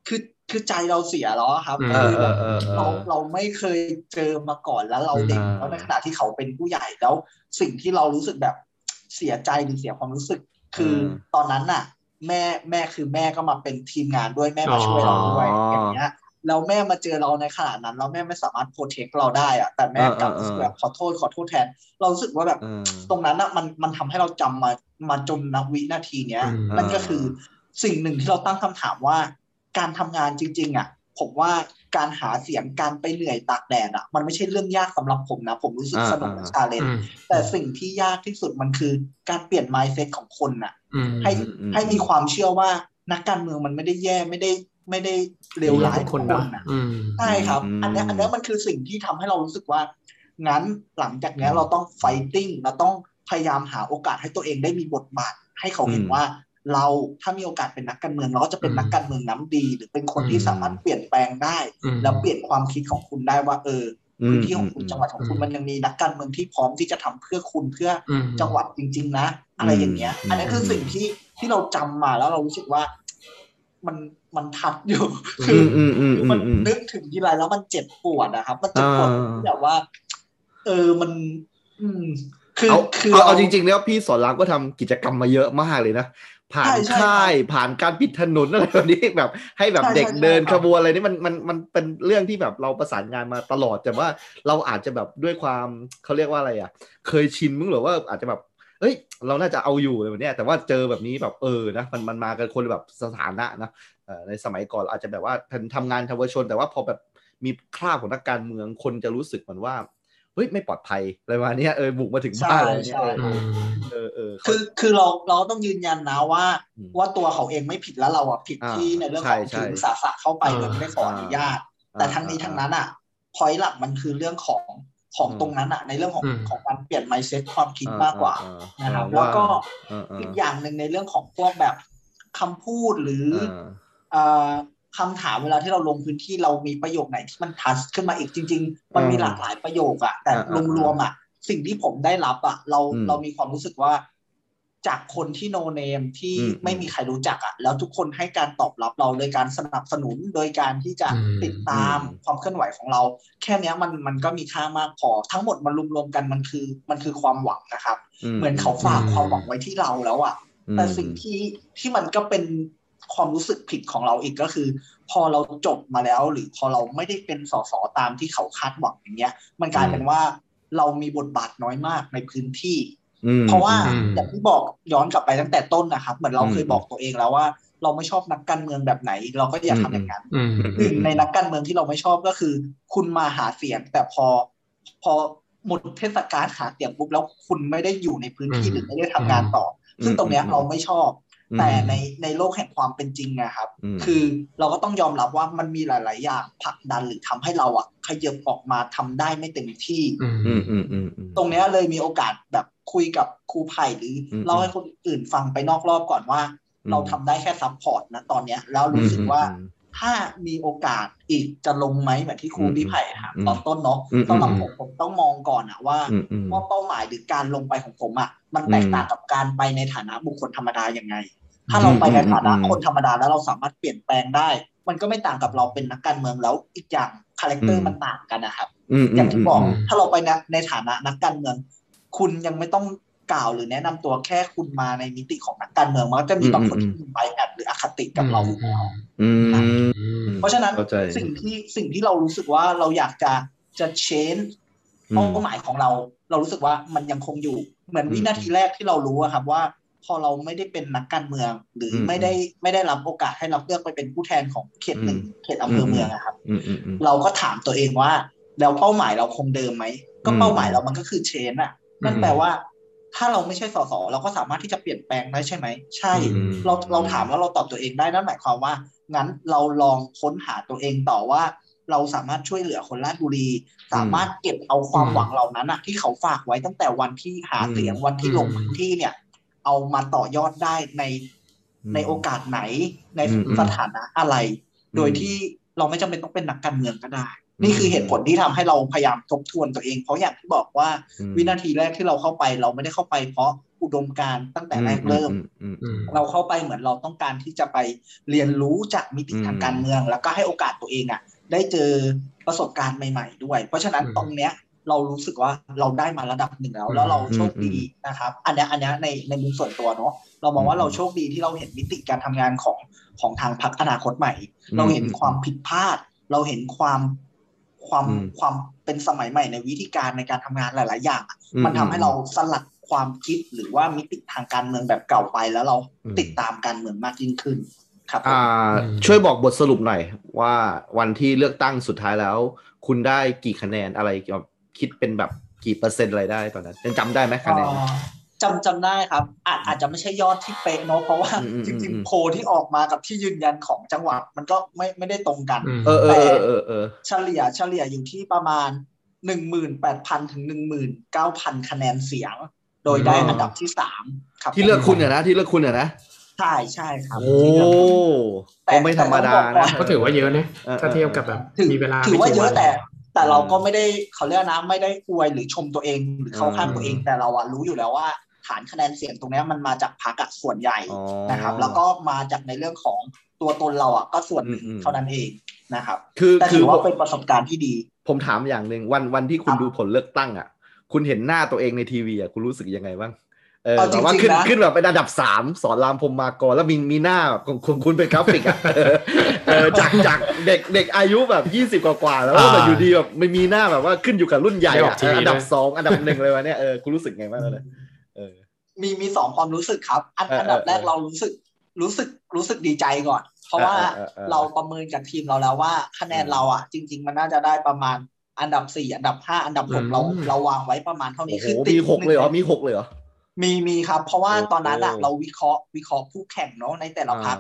คือคือใจเราเสียแล้วครับคือแบบเราเราไม่เคยเจอมาก่อนแล้วเราเด็กแล้วในขณะที่เขาเป็นผู้ใหญ่แล้ว สิ่งที่เรารู้สึกแบบเสียใจหรือเสียความรู้สึก คือตอนนั้นน่ะ แม่แม่คือแม่ก็มาเป็นทีมงานด้วยแม่มาช่วยเราด้วยอย่างเงี้ยแล้วแม่มาเจอเราในขณะนั้นแล้วแม่ไม่สามารถโปรเทคเราได้อะแต่แม่กลับแบบขอโทษขอโทษแทน เรารู้สึกว่าแบบตรงนั้นอะมันมันทำให้เราจำมามาจนนักวินาทีเนี้ยนั่นก็คือสิ่งหนึ่งที่เราตั้งคำถามว่า การทำงานจริง ๆอะ ผมว่าการหาเสียงการไปเหนื่อยตากแดดอะมันไม่ใช่เรื่องยากสำหรับผมนะ ผมรู้สึกสนุกกับ challengeแต่สิ่งที่ยากที่สุดมันคือการเปลี่ยน mindset ของคนอะให้ให้มีความเชื่อว่านักการเมืองมันไม่ได้แย่ไม่ได้ไม่ได้เลวร้ายคนนะใช่ครับ อันนี้อันนี้มันคือสิ่งที่ทำให้เรารู้สึกว่า งั้นหลังจากนี้เราต้องไฟติ้งเราต้องพยายามหาโอกาสให้ตัวเองได้มีบทบาท ให้เขาเห็นว่า เราถ้ามีโอกาสเป็นนักการเมืองเราก็จะเป็นนักการเมืองน้ำดี หรือเป็นคนที่สามารถเปลี่ยนแปลงได้ แล้วเปลี่ยนความคิดของคุณได้ว่า เออพื้นที่ของคุณจังหวัดของคุณมันยังมีนักการเมืองที่พร้อมที่จะทำเพื่อคุณเพื่อจังหวัดจริง ๆ นะ อะไรอย่างเงี้ย อันนี้คือสิ่งที่ที่เราจำมาแล้วเรารู้สึกว่ามันมันทัดอยู่คือมันนึกถึงทีไรแล้วมันเจ็บปวดนะครับ มันเจ็บปวดแบบว่า เออมัน อืมคือคือเอาจริงๆแล้วพี่สอนรามก็ทำกิจกรรมมาเยอะมากเลยนะ ผ่านค่ายผ่านการปิดถนนอะไรแบบนี้แบบ ให้แบบเด็กเดินขบวนอะไรนี่มันมันมันเป็นเรื่องที่แบบเราประสานงานมาตลอดแต่ว่าเราอาจจะแบบด้วยความเขาเรียกว่าอะไรอะ เคยชินมึงหรือว่าอาจจะแบบเอ้ย เราน่าจะเอาอยู่เลยแบบนี้แต่ว่าเจอแบบนี้แบบเออนะมันมันมากันคนแบบสถานะนะในสมัยก่อนอาจจะแบบว่าทำงานทาวชน แต่ว่าพอแบบมีคราบของนักการเมืองคนจะรู้สึกเหมือนว่าเฮ้ยไม่ปลอดภัยอะไรมาเนี้ยเออบุกมาถึงบ้านอะไรเนี้ยเออเออคือคือเราเราต้องยืนยันนะว่า ว่าตัวเขาเองไม่ผิดแล้วเราอะผิดที่ในเรื่องของถึงสาสะเข้าไปโดยไม่ขออนุญาต แต่ทั้งนี้ทั้งนั้นอะพอยหลักมันคือเรื่องของของตรงนั้นอะในเรื่องของของการเปลี่ยนไมเซ็ตความคิดมากกว่านะครับแล้วก็อีกอย่างหนึ่งในเรื่องของพวกแบบคำพูดหรือ คำถามเวลาที่เราลงพื้นที่เรามีประโยคไหนที่มันทัชขึ้นมาอีกจริง ๆ มันมีหลากหลายประโยคอะแต่รวมๆอะสิ่งที่ผมได้รับอะเราเรามีความรู้สึกว่า จากคนที่โนเนมที่ไม่มีใครรู้จักอะ่ะแล้วทุกคนให้การตอบรับเราโดยการสนับสนุนโดยการที่จะติดตามความเคลื่อนไหวของเรา แค่นี้มันมันก็มีค่ามากพอ ทั้งหมดมันรวมๆกันมันคือมันคือความหวังนะครับ เหมือนเขาฝากความหวังไว้ที่เราแล้วอะ่ะแต่สิ่งที่ที่มันก็เป็น ความรู้สึกผิดของเราอีกก็คือ พอเราจบมาแล้ว หรือพอเราไม่ได้เป็นสสตามที่เขาคาดหวังอย่างเงี้ย มันกลายเป็นว่าเรามีบทบาทน้อยมากในพื้นที่ เพราะว่าอย่างที่บอกย้อนกลับไปตั้งแต่ต้นนะครับ เหมือนเราเคยบอกตัวเองแล้วว่า เราไม่ชอบนักการเมืองแบบไหน เราก็อย่าทำอย่างนั้นหนึ่งในนักการเมืองที่เราไม่ชอบก็คือ คุณมาหาเสียง แต่พอพอหมดเทศกาลหาเสียงปุ๊บแล้วคุณไม่ได้อยู่ในพื้นที่หรือไม่ได้ทำงานต่อ ซึ่งตรงเนี้ยเราไม่ชอบ แต่ในในโลกแห่งความเป็นจริงนะครับ คือเราก็ต้องยอมรับว่ามันมีหลาย ๆ อย่างผลักดันหรือทำให้เราอะขยับออกมาทำได้ไม่เต็มที่ตรงเนี้ยเลยมีโอกาสแบบคุยกับครูไผ่หรือเล่าให้คนอื่นฟังไปนอกรอบก่อนว่า เราทำได้แค่ซัพพอร์ตนะตอนเนี้ยแล้วรู้สึกว่า ถ้ามีโอกาสอีกจะลงไหมแบบที่ครูพี่ไผ่ถามตอนต้นเนาะสำหรับผมผมต้องมองก่อนอะว่าว่าเป้าหมายหรือการลงไปของผมอะมันแตกต่างกับการไปในฐานะบุคคลธรรมดาอย่างไง ถ้าเราไปในฐานะคนธรรมดาแล้วเราสามารถเปลี่ยนแปลงได้ มันก็ไม่ต่างกับเราเป็นนักการเมืองแล้วอีกอย่าง character มันต่างกันนะครับอย่างที่บอกถ้าเราไปในฐานะนักการเมือง คุณยังไม่ต้อง กล่าวหรือแนะนำตัวแค่คุณมาในมิติของนักการเมืองมันก็จะมีบางคนที่มี bias หรืออคติกับเราเพราะฉะนั้นสิ่งที่สิ่งที่เรารู้สึกว่าเราอยากจะจะเชนเป้าหมายของเรา เรารู้สึกว่ามันยังคงอยู่ เหมือนวินาทีแรกที่เรารู้ครับว่าพอเราไม่ได้เป็นนักการเมือง หรือไม่ได้ไม่ได้รับโอกาสให้เราเลือกไปเป็นผู้แทนของเขตหนึ่งเขตอำเภอเมืองนะครับเราก็ถามตัวเองว่า แล้วเป้าหมายเราคงเดิมไหมก็เป้าหมายเรามันก็คือเชนอะนั่นแปลว่า ถ้าเราไม่ใช่สสเราก็สามารถที่จะเปลี่ยนแปลงได้ใช่ไหม ใช่ เราเราถามแล้วเราตอบตัวเองได้นั่นหมายความว่า งั้นเราลองค้นหาตัวเองต่อว่า เราสามารถช่วยเหลือคนราชบุรี สามารถเก็บเอาความหวังเหล่านั้นอะที่เขาฝากไว้ตั้งแต่วันที่หาเสียงวันที่ลงพื้นที่เนี่ย เอามาต่อยอดได้ในในโอกาสไหนในสถานะอะไร โดยที่เราไม่จำเป็นต้องเป็นนักการเมืองก็ได้ นี่คือเหตุผลที่ทำให้เราพยายามทบทวนตัวเอง เพราะอย่างที่บอกว่าวินาทีแรกที่เราเข้าไปเราไม่ได้เข้าไปเพราะอุดมการตั้งแต่แรกเริ่ม เราเข้าไปเหมือนเราต้องการที่จะไปเรียนรู้จากมิติทางการเมือง แล้วก็ให้โอกาสตัวเองอะ ได้เจอประสบการณ์ใหม่ ๆ ด้วย เพราะฉะนั้นตรงเนี้ยเรารู้สึกว่าเราได้มาระดับหนึ่งแล้ว แล้วเราโชคดีนะครับ อันนี้อันนี้ในในมุมส่วนตัวเนาะเรามองว่าเราโชคดีที่เราเห็นมิติการทำงานของของทางพรรคอนาคตใหม่ เราเห็นความผิดพลาด เราเห็นความ ความความเป็นสมัยใหม่ในวิธีการในการทำงานหลาย ๆ อย่าง มันทำให้เราสลัดความคิดหรือว่ามิติทางการเมืองแบบเก่าไปแล้วเราติดตามการเมืองมากยิ่งขึ้น ครับช่วยบอกบทสรุปหน่อยว่าวันที่เลือกตั้งสุดท้ายแล้ว คุณได้กี่คะแนนอะไรคิดเป็นแบบกี่เปอร์เซ็นต์อะไรได้ตอนนั้นยังจำได้ไหมคะแนน จำจำได้ครับ อาจอาจจะไม่ใช่ยอดที่เป๊ะเนาะเพราะว่าจริงๆโพที่ออกมากับที่ยืนยันของจังหวัดมันก็ไม่ไม่ได้ตรงกันแต่เฉลี่ยเฉลี่ยอยู่ที่ประมาณหนึ่งหมื่นแปดพันถึงหนึ่งหมื่นเก้าพันคะแนนเสียง โดยได้อันดับที่สามครับ ที่เลือกคุณเนี่ยนะที่เลือกคุณเนี่ยนะใช่ใช่ครับ โอ้แต่ไม่ธรรมดานะก็ถือว่าเยอะนะถ้าเทียบกับแบบมีเวลาถือว่าเยอะแต่แต่เราก็ไม่ได้เขาเรียกนะไม่ได้อวยหรือชมตัวเองหรือเข้าข้างตัวเองแต่เราอะรู้อยู่แล้วว่า ฐานคะแนนเสียงตรงนี้มันมาจากพรรคส่วนใหญ่นะครับ แล้วก็มาจากในเรื่องของตัวตนเราอะก็ส่วนหนึ่งเท่านั้นเองนะครับ คือแต่ถือว่าเป็นประสบการณ์ที่ดี ผมถามอย่างหนึ่งวันวันที่คุณดูผลเลือกตั้งอะคุณเห็นหน้าตัวเองในทีวีอะคุณรู้สึกยังไงบ้างเออแต่ว่าขึ้นขึ้นแบบเป็นอันดับสามสอนรามพมมากรแล้วมีมีหน้าแบบคุณคุณเป็นกราฟิกอะเออจากจากเด็กเด็กอายุแบบยี่สิบกว่าแล้วแบบอยู่ดีแบบไม่มีหน้าแบบว่าขึ้นอยู่กับรุ่นใหญ่อะอันดับสองอันดับหนึ่งเลยวะเนี่ยเออคุณรู้สึกไงบ้างเลย มีมีสองความรู้สึกครับ อันอันดับแรกเรารู้สึกรู้สึกรู้สึกดีใจก่อน เพราะว่าเราประเมินจากทีมเราแล้วว่าคะแนนเราอะ จริง ๆ มันน่าจะได้ประมาณอันดับสี่อันดับห้าอันดับหกเราเราวางไว้ประมาณเท่านี้คือติดมีหกเลยเหรอมีหกเลยเหรอมีมีครับ เพราะว่าตอนนั้นอะเราวิเคราะห์วิเคราะห์ผู้แข่งเนาะในแต่ละพัก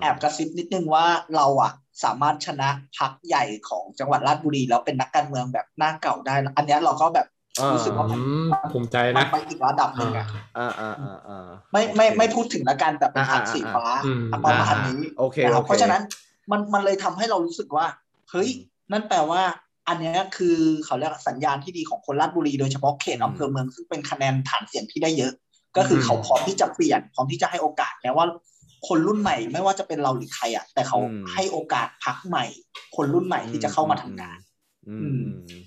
แอบกระซิบนิดนึงว่าเราอะสามารถชนะพักใหญ่ของจังหวัดราชบุรีแล้วเป็นนักการเมืองแบบหน้าเก่าได้ อันนี้เราก็แบบ รู้สึกว่าภูมิใจนะไปอีกระดับหนึ่งอะอ่าอ่าอ่าไม่ไม่ไม่พูดถึงละกันแต่เป็นพักสีฟ้าประมาณนี้โอเคเพราะฉะนั้นมันมันเลยทำให้เรารู้สึกว่าเฮ้ยนั่นแปลว่า อันนี้คือเขาเรียกสัญญาณที่ดีของคนราชบุรีโดยเฉพาะเขตอำเภอเมืองซึ่งเป็นคะแนนฐานเสียงที่ได้เยอะ ก็คือเขาพร้อมที่จะเปลี่ยนพร้อมที่จะให้โอกาสแม้ว่าคนรุ่นใหม่ไม่ว่าจะเป็นเราหรือใครอะแต่เขาให้โอกาสพักใหม่ คนรุ่นใหม่ที่จะเข้ามาทำงาน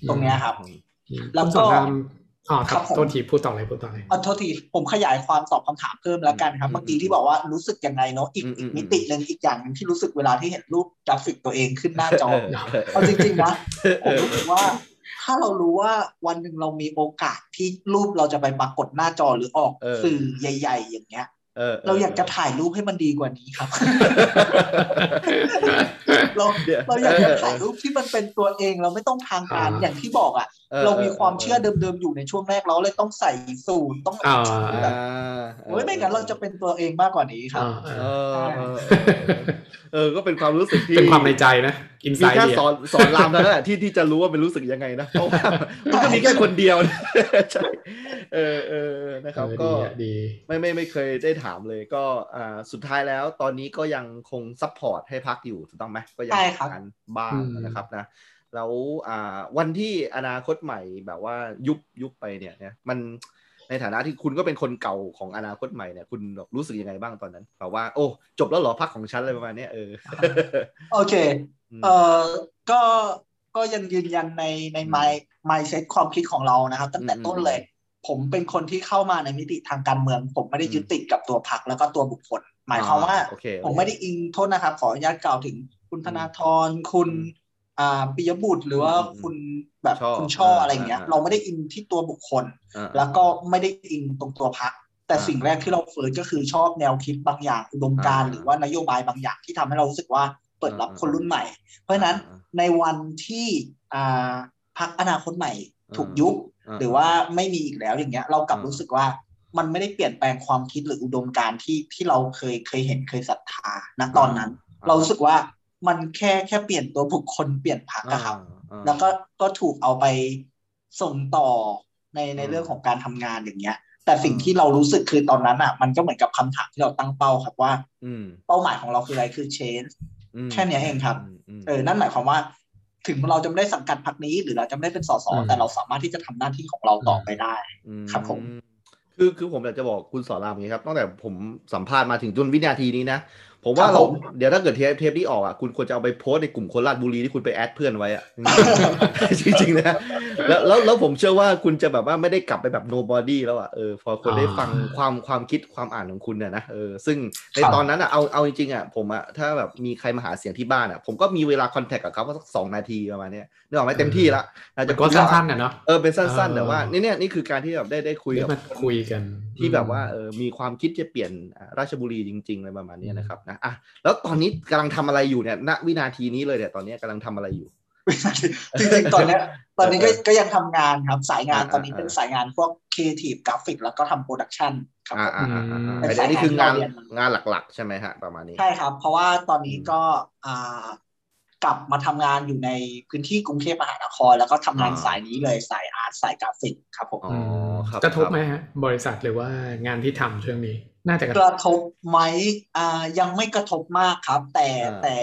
ตรงนี้ครับ แล้วก็อ๋อครับโทษทีพูดต่อเลยพูดต่อเลยอ๋อโทษทีผมขยายความตอบคำถามเพิ่มแล้วกันครับเมื่อกี้ที่บอกว่ารู้สึกยังไงเนาะอีกมิติหนึ่งอีกอย่างหนึ่งที่รู้สึกเวลาที่เห็นรูปกราฟิกตัวเองขึ้นหน้าจอเอาจริงๆนะผมรู้สึกว่า ถ้าเรารู้ว่าวันหนึ่งเรามีโอกาสที่รูปเราจะไปปรากฏหน้าจอหรือออกสื่อใหญ่ ๆ อย่างเงี้ย เราอยากจะถ่ายรูปให้มันดีกว่านี้ครับ เราเราอยากจะถ่ายรูปที่มันเป็นตัวเองเราไม่ต้องทางการอย่างที่บอกอะ เรามีความเชื่อเดิมๆอยู่ในช่วงแรกเราเลยต้องใส่สูตรต้องแบบโอ้ยไม่งั้นเราจะเป็นตัวเองมากกว่านี้ครับเออ ก็เป็นความรู้สึกที่เป็นความในใจนะอินไซด์แค่สอนสอนรามแล้วแหละที่ที่จะรู้ว่าเป็นรู้สึกยังไงนะเพราะว่ามันก็มีแค่คนเดียวใช่เออเออนะครับก็ดีไม่ไม่ไม่เคยได้ถามเลยก็อ่าสุดท้ายแล้วตอนนี้ก็ยังคง support ให้พรรคอยู่ถูกต้องไหมก็ยังทำงานบ้างนะครับนะแล้วอ่าวันที่อนาคตใหม่แบบว่ายุบยุบไปเนี่ยเนี่ยมัน ในฐานะที่คุณก็เป็นคนเก่าของอนาคตใหม่เนี่ยคุณรู้สึกยังไงบ้างตอนนั้นแบบว่า โอ้ จบแล้วหรอพรรคของฉันอะไรประมาณนี้เออโอเคเออก็ก็ยังยืนยันในใน mind mindset ความคิดของเรานะครับ ตั้งแต่ต้นเลย ผมเป็นคนที่เข้ามาในมิติทางการเมือง ผมไม่ได้ยึดติดกับตัวพรรคแล้วก็ตัวบุคคล หมายความว่าผมไม่ได้อิงโทษนะครับ ขออนุญาตกล่าวถึงคุณธนาธรคุณอ่า ปิยบุตรหรือว่าคุณแบบคุณช่ออะไรเงี้ย เราไม่ได้อินที่ตัวบุคคล แล้วก็ไม่ได้อินตรงตัวพัก แต่สิ่งแรกที่เราเฟิร์สก็คือชอบแนวคิดบางอย่างอุดมการหรือว่านโยบายบางอย่างที่ทำให้เรารู้สึกว่าเปิดรับคนรุ่นใหม่ เพราะฉะนั้นในวันที่อ่าพักอนาคตใหม่ถูกยุบหรือว่าไม่มีอีกแล้วอย่างเงี้ย เรากลับรู้สึกว่ามันไม่ได้เปลี่ยนแปลงความคิดหรืออุดมการที่ที่เราเคยเคยเห็นเคยศรัทธาณตอนนั้น เรารู้สึกว่า มันแค่แค่เปลี่ยนตัวบุคคลเปลี่ยนพักอะครับ แล้วก็ก็ถูกเอาไปส่งต่อในในเรื่องของการทำงานอย่างเงี้ย แต่สิ่งที่เรารู้สึกคือตอนนั้นอะมันก็เหมือนกับคำถามที่เราตั้งเป้าครับว่าเป้าหมายของเราคืออะไรคือ change แค่นี้เองครับเออนั่นหมายความว่าถึงเราจะไม่ได้สังกัดพรรคนี้ หรือเราจะไม่ได้เป็นสสแต่เราสามารถที่จะทำหน้าที่ของเราต่อไปได้ครับผมคือคือผมอยากจะบอกคุณสอนรามอย่างนี้ครับตั้งแต่ผมสัมภาษณ์มาถึงจนวินาทีนี้นะ ผมว่าเราเดี๋ยวถ้าเกิดเทปเทปนี้ออกอะคุณควรจะเอาไปโพสในกลุ่มคนราชบุรีที่คุณไปแอดเพื่อนไว้อะจริงๆนะแล้วแล้วแล้วผมเชื่อว่าคุณจะแบบว่าไม่ได้กลับไปแบบ nobody แล้วอะเออพอคนได้ฟังความความคิดความอ่านของคุณเนี่ยนะเออซึ่งในตอนนั้นอะเอาเอาจริงๆอะผมอะถ้าแบบมีใครมาหาเสียงที่บ้านอะผมก็มีเวลาคอนแทคกับเขาสักสองนาทีประมาณนี้นึกออกไหมเต็มที่ละอาจจะก็สั้นๆนะเนาะเออเป็นสั้นๆแต่ว่านี่เนี่ยนี่คือการที่แบบได้ได้คุยกับคุยกัน ที่แบบว่าเออมีความคิดจะเปลี่ยนราชบุรีจริงๆอะไรประมาณนี้นะครับนะอะแล้วตอนนี้กำลังทำอะไรอยู่เนี่ยณวินาทีนี้เลยเนี่ยตอนนี้กำลังทำอะไรอยู่จริงๆตอนนี้ตอนนี้ก็ก็ยังทำงานครับสายงานตอนนี้เป็นสายงานพวกครีเอทีฟกราฟิกแล้วก็ทำ productionครับอ่าอ่าอันนี้คืองานงานหลักๆ ใช่ไหมฮะประมาณนี้ใช่ครับ เพราะว่าตอนนี้ก็อ่า กลับมาทำงานอยู่ในพื้นที่กรุงเทพมหานคร แล้วก็ทำงานสายนี้เลยสาย art สายกราฟิกครับผมกระทบไหมฮะบริษัทหรือว่างานที่ทำช่วงนี้ น่าจะกระทบไหมอ่ายังไม่กระทบมากครับ แต่แต่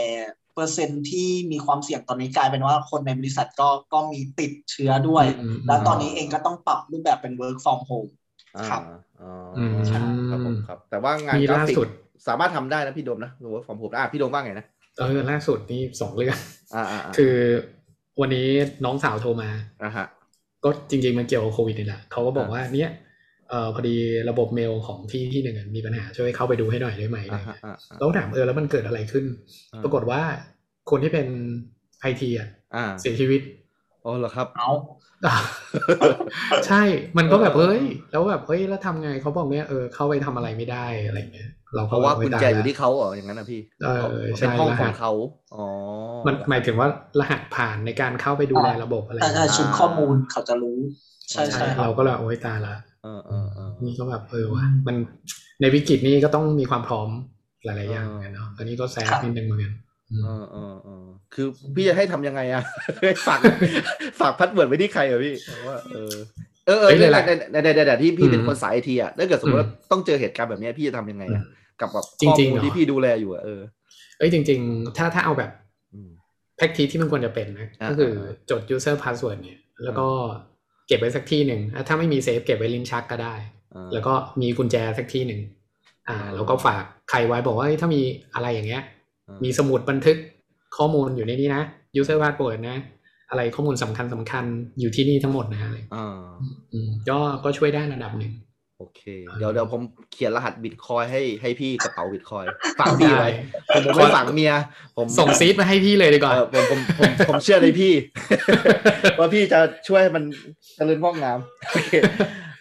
เปอร์เซ็นต์ที่มีความเสี่ยงตอนนี้กลายเป็นว่าคนในบริษัทก็ก็มีติดเชื้อด้วย แล้วตอนนี้เองก็ต้องปรับรูปแบบเป็น work from home ครับอ๋อครับผมครับ แต่ว่างานกราฟิกสามารถทำได้นะพี่โดมนะ work from home อะพี่โดมว่าไงนะ เออล่าสุดนี่สองเรื่องคือ วันนี้น้องสาวโทรมาอ่าฮะก็จริงๆมันเกี่ยวกับโควิดนี่แหละเขาก็บอกว่าเนี้ยเออพอดีระบบเมลของที่ที่หนึ่งมีปัญหาช่วยเข้าไปดูให้หน่อยได้ไหมแล้วถามเออแล้วมันเกิดอะไรขึ้น ปรากฏว่าคนที่เป็นไอทีอะเสียชีวิตอ๋อเหรอครับเอาใช่มันก็แบบเฮ้ย แล้วแบบเฮ้ยแล้วทำไงเขาบอกเนี้ยเออเข้าไปทำอะไรไม่ได้อะไรเงี้ย เราเพราะว่ากุญแจอยู่ที่เขาเหรออย่างนั้นนะพี่เออเป็นห้องของเขาอ๋อมันหมายถึงว่ารหัสผ่านในการเข้าไปดูแลระบบอะไรแต่ชุดข้อมูลเขาจะรู้ใช่ใช่เราก็เลยโอ้ยตายละนี่ก็แบบเออว่ะมันในวิกฤตนี้ก็ต้องมีความพร้อมหลายๆอย่างเนาะอันนี้ก็ sad นิดนึงเหมือนกันเออเออเออคือพี่จะให้ทำยังไงอะฝากฝาก password ไว้ที่ใครอะพี่ว่าเออเออเออในในในในที่พี่เป็นคนสายไอทีอะถ้าเกิดสมมติว่าต้องเจอเหตุการณ์แบบนี้พี่จะทำยังไงอะ กับแบบข้อมูลที่พี่ดูแลอยู่อะเออเอ้ยจริง ๆ ถ้าถ้าเอาแบบ practice ที่มันควรจะเป็นนะก็คือจด user password เนี่ย แล้วก็เก็บไว้สักที่หนึ่งถ้าไม่มีเซฟเก็บไว้ลิ้นชักก็ได้ แล้วก็มีกุญแจสักที่หนึ่งอ่า แล้วก็ฝากใครไว้บอกว่าถ้ามีอะไรอย่างเงี้ย มีสมุดบันทึกข้อมูลอยู่ในนี้นะ user password นะ อะไรข้อมูลสำคัญสำคัญอยู่ที่นี่ทั้งหมดนะอะไรก็ก็ช่วยได้ระดับหนึ่งโอ เค เดี๋ยวเดี๋ยวผมเขียนรหัสบิตคอยให้ให้พี่กระเป๋าบิตคอยฝากพี่ไว้ผมผมไม่ฝากเมีย ผมส่งซีดมาให้พี่เลยดีกว่าผมผมผมผมเชื่อในพี่ ว่าพี่จะช่วยมันเจริญงอกงามโอเค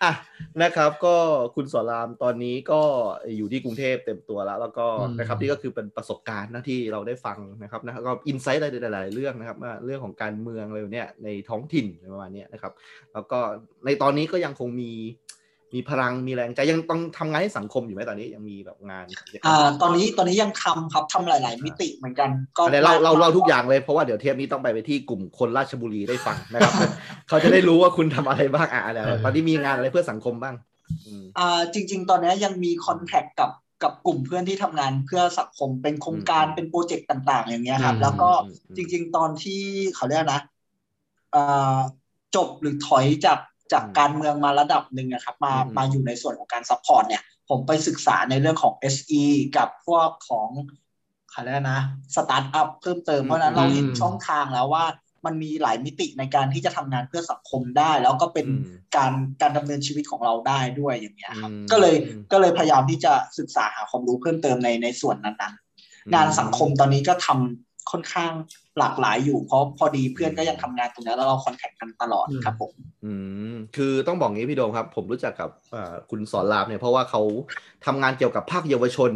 อะนะครับ ก็คุณสอนรามตอนนี้ก็อยู่ที่กรุงเทพเต็มตัวแล้ว แล้วก็นะครับนี่ก็คือเป็นประสบการณ์นะที่เราได้ฟังนะครับนะก็อินไซต์อะไรหลาย ๆ เรื่องนะครับเรื่องของการเมืองอะไรเนี่ยในท้องถิ่นประมาณนี้นะครับ แล้วก็ในตอนนี้ก็ยังคงมี มีพลังมีแรงใจยังต้องทำงานให้สังคมอยู่ไหมตอนนี้ยังมีแบบงานอ่าตอนนี้ตอนนี้ยังทำครับทำหลาย ๆ มิติเหมือนกัน ก็เราเราเราทุกอย่างเลยเพราะว่าเดี๋ยวเทปนี้ต้องไปไปที่กลุ่มคนราชบุรีได้ฟังนะครับ เขาจะได้รู้ว่าคุณทำอะไรบ้างอะเดี๋ยวตอนนี้มีงานอะไรเพื่อสังคมบ้างอ่าจริง ๆ ตอนนี้ยังมี contact กับกับกลุ่มเพื่อนที่ทำงานเพื่อสังคมเป็นโครงการเป็น project ต่าง ๆ อย่างเงี้ยครับ แล้วก็จริง ๆ ตอนที่เขาเรียกนะจบหรือถอยจาก จากการเมืองมาระดับหนึ่งนะครับมามาอยู่ในส่วนของการ support เนี่ย ผมไปศึกษาในเรื่องของ SE กับพวกของอะไรนะสตาร์ทอัพเพิ่มเติมเพราะนั้นเราเห็นช่องทางแล้วว่ามันมีหลายมิติในการที่จะทำงานเพื่อสังคมได้ แล้วก็เป็นการการดำเนินชีวิตของเราได้ด้วยอย่างเงี้ยครับก็เลยก็เลยพยายามที่จะศึกษาหาความรู้เพิ่มเติมในในส่วนนั้นๆงานสังคมตอนนี้ก็ทำ ค่อนข้างหลากหลายอยู่เพราะพอดีเพื่อนก็ยังทำงานตรงนี้แล้วเราคอนแทคกันตลอดครับผมอืมคือต้องบอกงี้พี่โดมครับ ผมรู้จักกับคุณสอนรามเนี่ยเพราะว่าเขาทำงานเกี่ยวกับภาคเยาวชน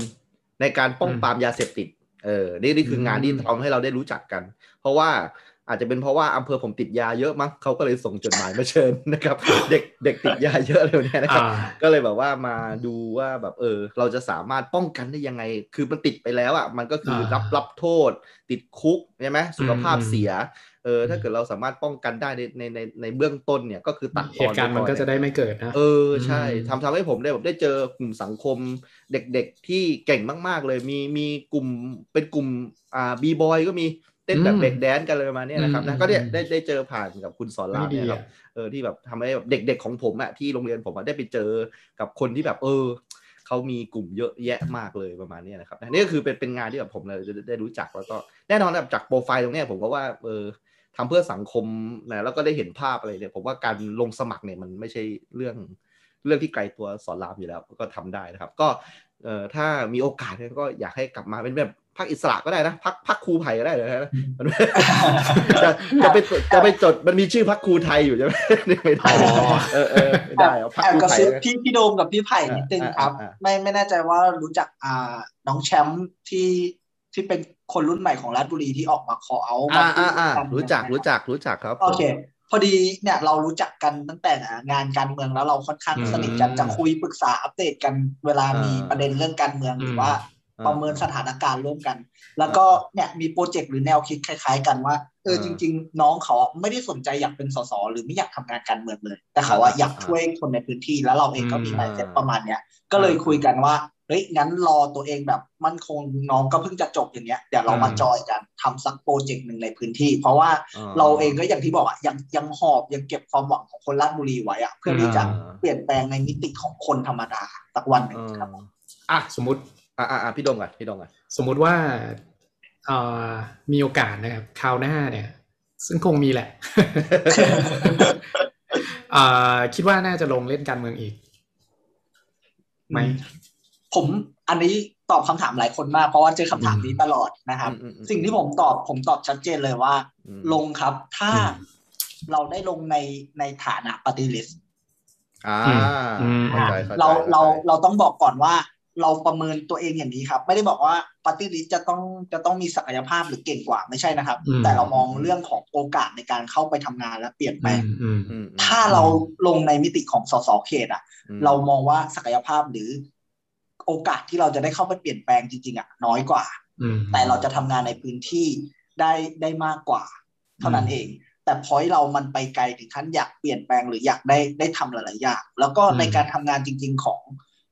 ในการป้องปรามยาเสพติดเออนี่นี่คืองานที่ทำให้เราได้รู้จักกัน เพราะว่า อาจจะเป็นเพราะว่าอำเภอผมติดยาเยอะมั้งเขาก็เลยส่งจดหมายมาเชิญนะครับ เด็กเด็กติดยาเยอะเลยเนี่ยนะครับ ก็เลยแบบว่ามาดูว่าแบบเออ เราจะสามารถป้องกันได้ยังไง คือมันติดไปแล้วอะมันก็คือรับรับโทษ ติดคุกใช่ไหมสุขภาพเสียเออถ้าเกิดเราสามารถป้องกันได้ในในในในเบื้องต้นเนี่ยก็คือตัดตอนเหตุการณ์มันก็จะได้ไม่เกิดนะเออใช่ทำทำให้ผมได้แบบได้เจอกลุ่มสังคมเด็กๆที่เก่งมาก ๆ เลยมีมีกลุ่มเป็นกลุ่มอ่าบีบอยก็มี เต้นแบบเบรกแดนกันเลยประมาณนี้นะครับนะก็เนี่ยได้ได้เจอผ่านกับคุณสอนรามเนี่ยครับเออที่แบบทำให้เด็กๆของผมอะที่โรงเรียนผมได้ไปเจอกับคนที่แบบเออเขามีกลุ่มเยอะแยะมากเลยประมาณนี้นะครับนี่ก็คือเป็นเป็นงานที่แบบผมเลยจะได้รู้จักแล้วก็แน่นอนแบบจากโปรไฟล์ตรงนี้ผมก็ว่าเออทำเพื่อสังคมนะแล้วก็ได้เห็นภาพอะไรเนี่ยผมว่าการลงสมัครเนี่ยมันไม่ใช่เรื่องเรื่องที่ไกลตัวสอนรามอยู่แล้วก็ทำได้นะครับ ก็เอ่อถ้ามีโอกาสก็อยากให้กลับมาเป็นแบบ พักอิสระก็ได้นะพักพักครูไผ่ก็ได้เลยนะจะจะไปจะไปจดมันมีชื่อพักครูไทยอยู่ใช่ไหมไม่ได้เออเออไม่ได้เอาพักครูไผ่พี่พี่โดมกับพี่ไผ่นิดนึงครับ ไม่ไม่แน่ใจว่ารู้จักอ่าน้องแชมป์ที่ที่เป็นคนรุ่นใหม่ของราชบุรีที่ออกมาขอเอาอ่าอ่ารู้จักรู้จักรู้จักครับ โอเค พอดีเนี่ยเรารู้จักกันตั้งแต่งานการเมืองแล้วเราค่อนข้างสนิทกันจะคุยปรึกษาอัปเดตกันเวลามีประเด็นเรื่องการเมืองหรือว่า ประเมินสถานการณ์ร่วมกัน แล้วก็เนี่ยมีโปรเจกต์หรือแนวคิดคล้าย ๆ กันว่าเออจริง ๆ น้องเขาไม่ได้สนใจอยากเป็นสสหรือไม่อยากทำงานการเมืองเลย แต่เขาอะอยากช่วยคนในพื้นที่แล้วเราเองก็มีไมเซ็ตประมาณเนี้ยก็เลยคุยกันว่าเฮ้ยงั้นรอตัวเองแบบมั่นคงน้องก็เพิ่งจะจบอย่างเงี้ยเดี๋ยวเรามาจอยกันทำสัก project หนึ่งในพื้นที่ เพราะว่าเราเองก็อย่างที่บอกอะยังยังหอบยังเก็บความหวังของคนราชบุรีไว้อะเพื่อที่จะเปลี่ยนแปลงในมิติของคนธรรมดาสักวันหนึ่งครับอะสมมติ อ่าอ่าพี่ดงก่อนพี่ดงก่อนสมมุติว่าเอ่อมีโอกาสนะครับคราวหน้าเนี่ย ซึ่งคงมีแหละอ่าคิดว่าน่าจะลงเล่นการเมืองอีกไหมผมอันนี้ตอบคำถามหลายคนมากเพราะว่าเจอคำถามนี้ตลอดนะครับ สิ่งที่ผมตอบผมตอบชัดเจนเลยว่า ลงครับ ถ้าเราได้ลงในในฐานะปฏิริษีอ่าเราเราเราต้องบอกก่อนว่า เราประเมินตัวเองอย่างนี้ครับ ไม่ได้บอกว่าปฏิริษีจะต้องจะต้องมีศักยภาพหรือเก่งกว่าไม่ใช่นะครับ แต่เรามองเรื่องของโอกาสในการเข้าไปทำงานและเปลี่ยนแปลงถ้าเราลงในมิติของสสเขตอะ เรามองว่าศักยภาพหรือ โอกาสที่เราจะได้เข้าไปเปลี่ยนแปลงจริงๆอะน้อยกว่า แต่เราจะทำงานในพื้นที่ได้ได้มากกว่า เท่านั้นเองแต่พอยเรามันไปไกลถึงขั้นอยากเปลี่ยนแปลงหรืออยากได้ได้ทำหลาย ๆ อย่าง แล้วก็ในการทำงานจริง ๆ ของ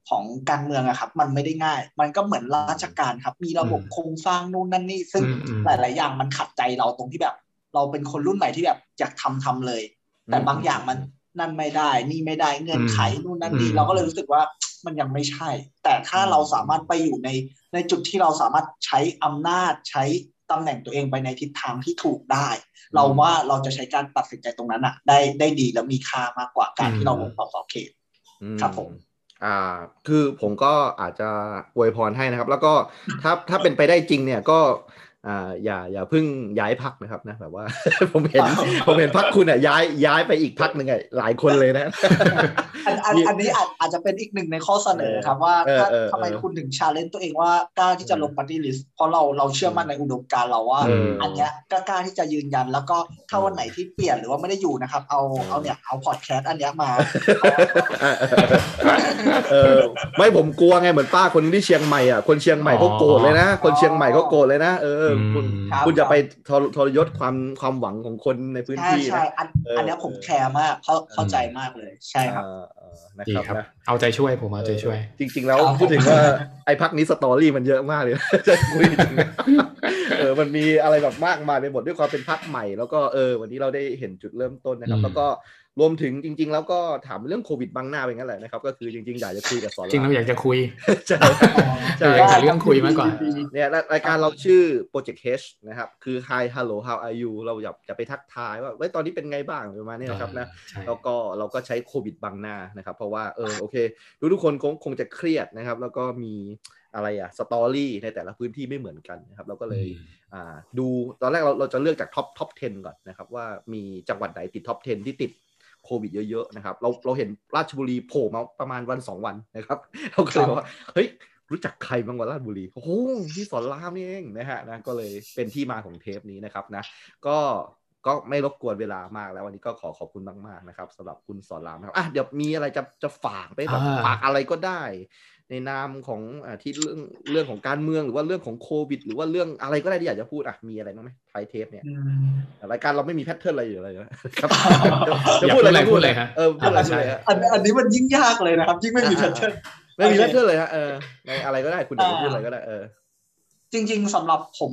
ของการเมืองอะครับ มันไม่ได้ง่าย มันก็เหมือนราชการครับ มีระบบโครงสร้างนู่นนั่นนี่ ซึ่งหลาย ๆ อย่างมันขัดใจเราตรงที่แบบ เราเป็นคนรุ่นใหม่ที่แบบอยากทำทำเลย แต่บางอย่างมันนั่นไม่ได้ นี่ไม่ได้เงื่อนไขนู่นนั่นนี่เราก็เลยรู้สึกว่ามันยังไม่ใช่ แต่ถ้าเราสามารถไปอยู่ในในจุดที่เราสามารถใช้อำนาจใช้ตำแหน่งตัวเองไปในทิศทางที่ถูกได้ เราว่าเราจะใช้การตัดสินใจตรงนั้นอะได้ได้ดีและมีค่ามากกว่าการที่เราลงสอบเขตครับผม อ่าคือผมก็อาจจะอวยพรให้นะครับ แล้วก็ถ้าถ้าเป็นไปได้จริงเนี่ยก็ อ่าอย่าอย่าเพิ่งย้ายพรรคนะครับนะแบบว่า ผมเห็นผมเห็นพรรคคุณอะย้ายย้ายไปอีกพรรคหนึ่งไงหลายคนเลยนะอันอันนี้อาจอาจจะเป็นอีกหนึ่งในข้อเสนอครับว่าทำไมคุณถึง challenge ตัวเองว่ากล้าที่จะลง party list เพราะเราเราเชื่อมั่นในอุดมการณ์เราว่า อันเนี้ยกล้าที่จะยืนยัน แล้วก็ถ้าวันไหนที่เปลี่ยนหรือว่าไม่ได้อยู่นะครับ เอาเอาเนี่ยเอาพอดแคสต์อันเนี้ยมาเออไม่ผมกลัวไงเหมือนป้าคนที่เชียงใหม่อะคนเชียงใหม่เขาโกรธเลยนะ คนเชียงใหม่เขาโกรธเลยนะเออคุณคุณจะไปทรยศความความหวังของคนในพื้นที่ใช่อันอันนี้ผมแคร์มากเข้าเข้าใจมากเลยใช่ครับนะครับ เอาใจช่วยผมเอาใจช่วย จริง ๆ แล้วพูดถึงว่าไอ้พักนี้สตอรี่มันเยอะมากเลยจะคุยจริงเออมันมีอะไรแบบมากมายไปหมดด้วยความเป็นพักใหม่แล้วก็เออวันนี้เราได้เห็นจุดเริ่มต้นนะครับ แล้วก็ รวมถึงจริง ๆ แล้วก็ถามเรื่องโควิดบังหน้าไปงั้นแหละนะครับ ก็คือจริงๆอยากจะคุยกับสอนจริงเราอยากจะคุยใช่ใช่เรื่องคุยมากกว่าเนี่ยรายการเราชื่อ Project H นะครับ คือ Hi Hello How are you เราอยากจะไปทักทายว่าเว้ยตอนนี้เป็นไงบ้างประมาณนี้นะครับนะแล้วก็เราก็ใช้โควิดบังหน้านะครับ เพราะว่าเออโอเคทุกทุกคนคงคงจะเครียดนะครับ แล้วก็มีอะไรอะสตอรี่ในแต่ละพื้นที่ไม่เหมือนกันนะครับ เราก็เลยอ่าดูตอนแรกเราเราจะเลือกจาก top top 10 ก่อนนะครับ ว่ามีจังหวัดไหนติด top 10 ที่ติด โควิดเยอะๆนะครับเราเราเห็นราชบุรีโผล่มาประมาณวันสองวันนะครับเราก็เลยว่าเฮ้ยรู้จักใครบ้างวะราชบุรีโอ้โหพี่ศรรามนี่เองนะฮะนะก็เลยเป็นที่มาของเทปนี้นะครับนะก็ก็ไม่รบกวนเวลามากแล้ววันนี้ก็ขอขอบคุณมาก ๆ นะครับสำหรับคุณศรรามครับอะเดี๋ยวมีอะไรจะจะฝากไปแบบฝากอะไรก็ได้ ในนามของอที่เรื่องเรื่องของการเมืองหรือว่าเรื่องของโควิด หรือว่าเรื่องอะไรก็ได้ที่อยากจะพูดอะมีอะไรบ้างไหมท้ายเทปเนี่ยรายการเราไม่มี pattern อะไรอยู่อะไรนะครับจะพูดอะไรพูดเลยฮะเออพูดอะไรเลยอันอันนี้มันยิ่งยากเลยนะครับ ยิ่งไม่มี pattern ไม่มี pattern เลยฮะเออในอะไรก็ได้คุณจะพูดอะไรก็ได้เออจริง ๆสำหรับผม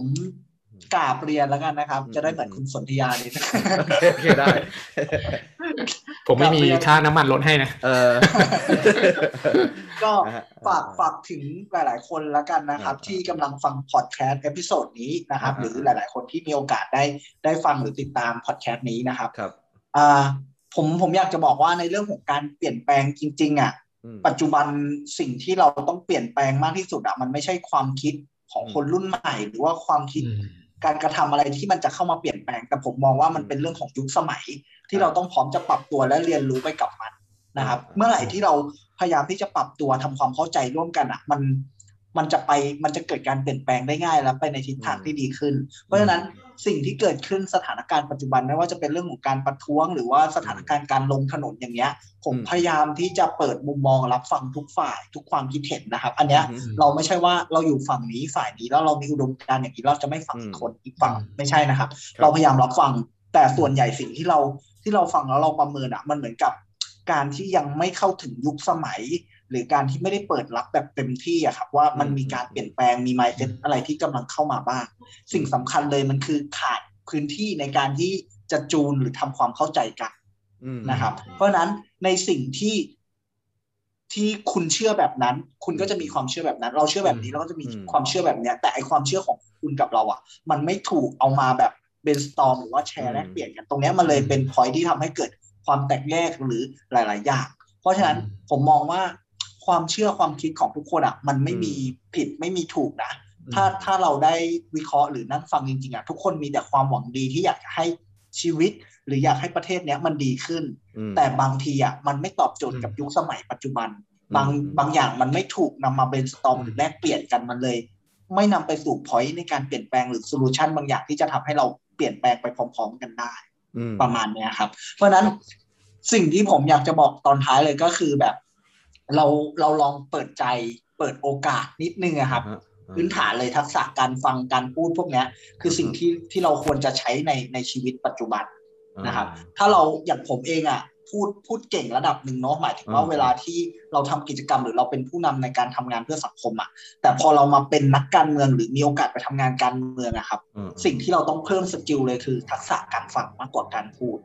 กราบเรียนแล้วกันนะครับ จะได้เหมือนคุณสนธยานี่โอเคได้ ผมไม่มีค่าน้ำมันลดให้นะเออ ก็ฝากฝากถึงหลาย ๆ คนแล้วกันนะครับ ที่กำลังฟัง podcast episode นี้นะครับ หรือหลาย ๆ คนที่มีโอกาสได้ได้ฟังหรือติดตามพอดแคสต์นี้นะครับครับอ่าผมผมอยากจะบอกว่าในเรื่องของการเปลี่ยนแปลงจริง ๆ อะ ปัจจุบันสิ่งที่เราต้องเปลี่ยนแปลงมากที่สุดอะมันไม่ใช่ความคิดของคนรุ่นใหม่ หรือว่าความคิด การกระทำอะไรที่มันจะเข้ามาเปลี่ยนแปลง แต่ผมมองว่ามันเป็นเรื่องของยุคสมัย ที่เราต้องพร้อมจะปรับตัวและเรียนรู้ไปกับมันนะครับ เมื่อไหร่ที่เราพยายามที่จะปรับตัวทำความเข้าใจร่วมกันอะ มันมันจะไปมันจะเกิดการเปลี่ยนแปลงได้ง่าย แล้วไปในทิศทางที่ดีขึ้น เพราะฉะนั้น สิ่งที่เกิดขึ้นสถานการณ์ปัจจุบันไม่ว่าจะเป็นเรื่องของการประท้วง หรือว่าสถานการณ์การลงถนนอย่างเงี้ย ผมพยายามที่จะเปิดมุมมองรับฟังทุกฝ่ายทุกความคิดเห็นนะครับ อันเนี้ยเราไม่ใช่ว่าเราอยู่ฝั่งนี้ฝ่ายนี้แล้วเรามีอุดมการณ์อย่างนี้เราจะไม่ฟังคนอีกฝั่งไม่ใช่นะครับ เราพยายามรับฟังแต่ส่วนใหญ่สิ่งที่เราที่เราฟังแล้วเราประเมินอะมันเหมือนกับการที่ยังไม่เข้าถึงยุคสมัย หรือการที่ไม่ได้เปิดรับแบบเต็มที่อะครับว่ามันมีการเปลี่ยนแปลงมีไมเซ็ตอะไรที่กำลังเข้ามาบ้าง สิ่งสำคัญเลยมันคือขาดพื้นที่ในการที่จะจูนหรือทำความเข้าใจกันนะครับ เพราะฉะนั้นในสิ่งที่ที่คุณเชื่อแบบนั้น คุณก็จะมีความเชื่อแบบนั้น เราเชื่อแบบนี้เราก็จะมีความเชื่อแบบเนี้ย แต่ไอความเชื่อของคุณกับเราอะมันไม่ถูกเอามาแบบเบนสตอมหรือว่าแชร์แลกเปลี่ยนกัน ตรงนี้มันเลยเป็นพอยที่ทำให้เกิดความแตกแยกหรือหลาย ๆ อย่าง เพราะฉะนั้นผมมองว่า ความเชื่อความคิดของทุกคนอะ มันไม่มีผิดไม่มีถูกนะ ถ้าถ้าเราได้วิเคราะห์หรือนั่งฟังจริงๆอะทุกคนมีแต่ความหวังดีที่อยากให้ชีวิต หรืออยากให้ประเทศเนี้ยมันดีขึ้น แต่บางทีอะมันไม่ตอบโจทย์กับยุคสมัยปัจจุบัน บางบางอย่างมันไม่ถูกนำมาเป็นสตอมหรือแลกเปลี่ยนกันมันเลย ไม่นำไปสู่ point ในการเปลี่ยนแปลงหรือ solution บางอย่างที่จะทำให้เราเปลี่ยนแปลงไปพร้อม ๆ กันได้ประมาณเนี้ยครับ เพราะฉะนั้นสิ่งที่ผมอยากจะบอกตอนท้ายเลยก็คือแบบ เราเราลองเปิดใจเปิดโอกาสนิดนึงครับพื้นฐานเลยทักษะการฟังการพูดพวกนี้คือสิ่งที่ที่เราควรจะใช้ในในชีวิตปัจจุบันนะครับ ถ้าเราอย่างผมเองอะพูดพูดเก่งระดับหนึ่งเนาะหมายถึงว่าเวลาที่เราทำกิจกรรมหรือเราเป็นผู้นำในการทำงานเพื่อสังคมอะ แต่พอเรามาเป็นนักการเมืองหรือมีโอกาสไปทำงานการเมืองอะครับ สิ่งที่เราต้องเพิ่ม skill เลยคือ ทักษะการฟังมากกว่าการพูด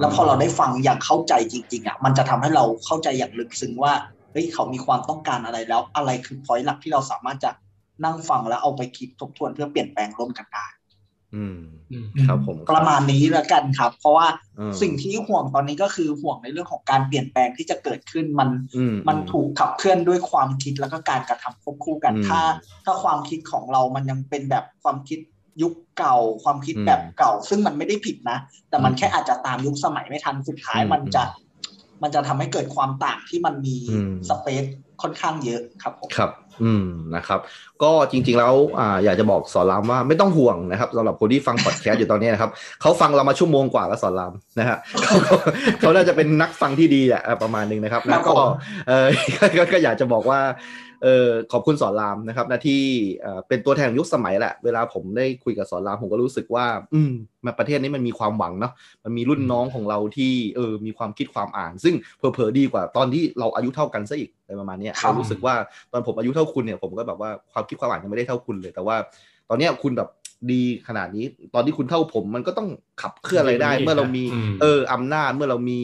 แล้วพอเราได้ฟังอย่างเข้าใจจริงๆอะมันจะทำให้เราเข้าใจอย่างลึกซึ้งว่า เฮ้ยเขามีความต้องการอะไรแล้ว อะไรคือ point หลักที่เราสามารถจะนั่งฟังแล้วเอาไปคิดทบทวนเพื่อเปลี่ยนแปลงร่วมกันได้อืมครับผมประมาณนี้แล้วกันครับ เพราะว่าสิ่งที่ห่วงตอนนี้ก็คือห่วงในเรื่องของการเปลี่ยนแปลงที่จะเกิดขึ้นมันมันถูกขับเคลื่อนด้วยความคิดแล้วก็การกระทำควบคู่กันถ้า ถ้าความคิดของเรามันยังเป็นแบบความคิดยุคเก่า ความคิดแบบเก่า ซึ่งมันไม่ได้ผิดนะ แต่มันแค่อาจจะตามยุคสมัยไม่ทันสุดท้ายมันจะ มันจะทำให้เกิดความต่างที่มันมีสเปซค่อนข้างเยอะครับผมครับ อืมนะครับ ก็จริง ๆ แล้วอ่าอยากจะบอกสอนรามว่าไม่ต้องห่วงนะครับสำหรับคนที่ฟังพอดแคสต์อยู่ตอนนี้นะครับเขาฟังเรามาชั่วโมงกว่าแล้วสอนรามนะฮะเขาเขาน่าจะเป็นนักฟังที่ดีอะประมาณนึงนะครับแล้วก็เออก็อยากจะบอกว่า เออขอบคุณสอนรามนะครับนะที่เป็นตัวแทนยุคสมัยแหละ เวลาผมได้คุยกับสอนรามผมก็รู้สึกว่า อืมมาประเทศนี้มันมีความหวังเนาะมันมีรุ่นน้องของเราที่เออมีความคิดความอ่าน ซึ่งเพอเพอดีกว่าตอนที่เราอายุเท่ากันซะอีกอะไรประมาณนี้เรารู้สึกว่าตอนผมอายุเท่าคุณเนี่ยผมก็แบบว่าความคิดความอ่านยังไม่ได้เท่าคุณเลย แต่ว่า ตอนนี้คุณแบบดีขนาดนี้ ตอนที่คุณเท่าผมมันก็ต้อง ขับเคลื่อนอะไรได้ เมื่อเรามีเอออำนาจเมื่อเรามี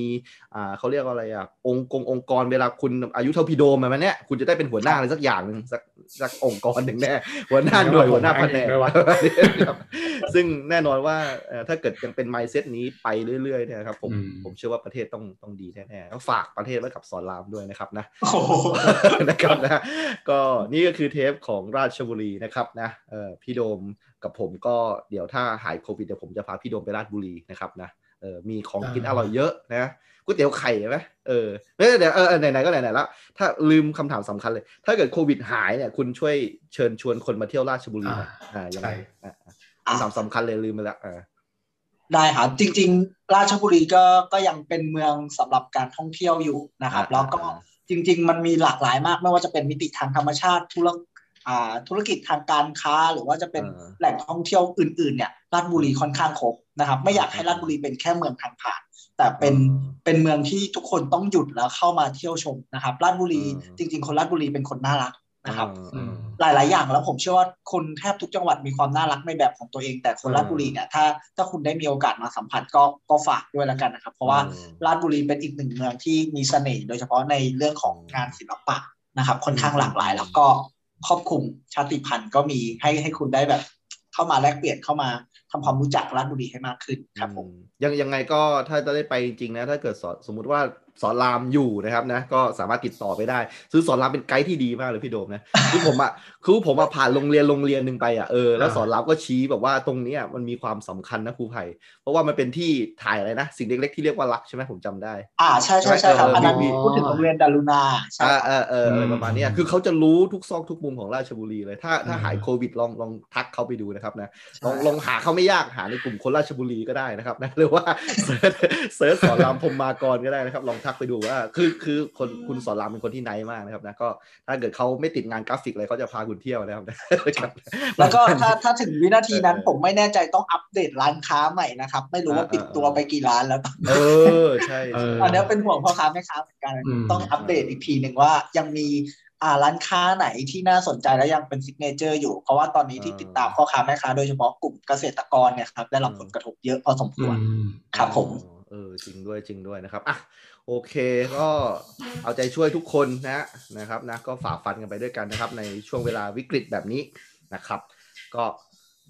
อ่าเขาเรียกว่าอะไรอะองค์กงองค์กรเวลาคุณอายุเท่าพี่โดมแบบนี้คุณจะได้เป็นหัวหน้าอะไรสักอย่างหนึ่งสักสักองค์กรหนึ่งแน่หัวหน้าหน่วยหัวหน้าแผนกซึ่งแน่นอนว่าถ้าเกิดยังเป็นไมซ์เซตนี้ไปเรื่อยๆเนี่ยครับผมผมเชื่อว่าประเทศต้องต้องดีแน่ๆต้องฝากประเทศไว้กับสอนรามด้วยนะครับนะนะครับนะก็นี่ก็คือเทปของราชบุรีนะครับนะเออพี่โดมกับผมก็เดี๋ยวถ้าหายโควิดเดี๋ยวผมจะพาพี่โดมไปราชบุรีนะครับนะเออมีของกินอร่อยเยอะนะก๋วยเตี๋ยวไข่ไหมเออเดี๋ยวเออไหนๆก็ไหนๆแล้วถ้าลืมคำถามสำคัญเลย ถ้าเกิดโควิดหายเนี่ยคุณช่วยเชิญชวนคนมาเที่ยวราชบุรีอ่ายังไงคำถามสำคัญเลยลืมไปแล้วได้ครับจริง ๆ ราชบุรีก็ก็ยังเป็นเมืองสำหรับการท่องเที่ยวอยู่นะครับ แล้วก็จริง ๆ มันมีหลากหลายมากไม่ว่าจะเป็นมิติทางธรรมชาติธุร ธุรกิจทางการค้าหรือว่าจะเป็นแหล่งท่องเที่ยวอื่นๆเนี่ยราชบุรีค่อนข้างครบนะครับ ไม่อยากให้ราชบุรีเป็นแค่เมืองทางผ่าน แต่เป็นเป็นเมืองที่ทุกคนต้องหยุดแล้วเข้ามาเที่ยวชมนะครับราชบุรีจริง ๆ คนราชบุรีเป็นคนน่ารักนะครับหลาย ๆ อย่างแล้วผมเชื่อว่าคนแทบทุกจังหวัดมีความน่ารักในแบบของตัวเอง แต่คนราชบุรีเนี่ยถ้าถ้าคุณได้มีโอกาสมาสัมผัสก็ก็ฝากด้วยแล้วกันนะครับ เพราะว่าราชบุรีเป็นอีกหนึ่งเมืองที่มีเสน่ห์โดยเฉพาะในเรื่องของงานศิลปะนะครับค่อนข้างหลากหลายแล้วก็ ครอบคลุมชาติพันธุ์ก็มีให้ให้คุณได้แบบ เข้ามาแลกเปลี่ยนเข้ามาทำความรู้จักราชบุรีให้มากขึ้นครับผมยังยังไงก็ถ้าจะได้ไปจริงนะ ถ้าเกิดสมมุติว่าสอนรามอยู่นะครับนะ ก็สามารถติดต่อไปได้ ซื้อสอนรามเป็นไกด์ที่ดีมากเลยพี่โดมนะคือผมอะคือผมมาผ่านโรงเรียนโรงเรียนหนึ่งไปอะเออแล้วสอนรามก็ชี้แบบว่าตรงนี้มันมีความสำคัญนะครูไผ่ เพราะว่ามันเป็นที่ถ่ายอะไรนะ สิ่งเล็ก ๆ ที่เรียกว่ารักใช่ไหมผมจำได้ อ่าใช่ใช่ใช่ครับอันนั้นพูดถึงโรงเรียนดารุณาใช่เออเออประมาณนี้คือเขาจะรู้ทุกซอกทุกมุมของราชบุรีเลย ถ้าถ้าหายโควิดลองลองทักเขาไปดูนะครับนะลองลองหาเขาไม่ยากหาในกลุ่มคนราชบุรีก็ได้นะครับนะหรือว่าเสิร์ชเสิร์ชสอนรามพมมากรก็ได้นะครับ ลองทักไปดูว่า คือคือคือคนคุณสอนรามเป็นคนที่ไนมากนะครับนะก็ถ้าเกิดเขาไม่ติดงานกราฟิกอะไรเขาจะพาคุณเที่ยวนะครับแล้วก็ถ้าถ้าถึงวินาทีนั้นผมไม่แน่ใจต้องอัปเดตร้านค้าใหม่นะครับไม่รู้ว่าปิดตัวไปกี่ร้านแล้วเออใช่อันนี้เป็นห่วงพ่อค้าแม่ค้าเหมือนกัน ต้องอัปเดตอีกทีหนึ่งว่ายังมีอ่าร้านค้าไหนที่น่าสนใจและยังเป็นซิกเนเจอร์อยู่ เพราะว่าตอนนี้ที่ติดตามพ่อค้าแม่ค้าโดยเฉพาะกลุ่มเกษตรกรเนี่ยครับได้รับผลกระทบเยอะพอสมควรครับผมเออจริงด้วยจริงด้วยนะครับอะโอเคก็เอาใจช่วยทุกคนนะนะครับนะก็ฝ่าฟันกันไปด้วยกันนะครับในช่วงเวลาวิกฤตแบบนี้นะครับ ก็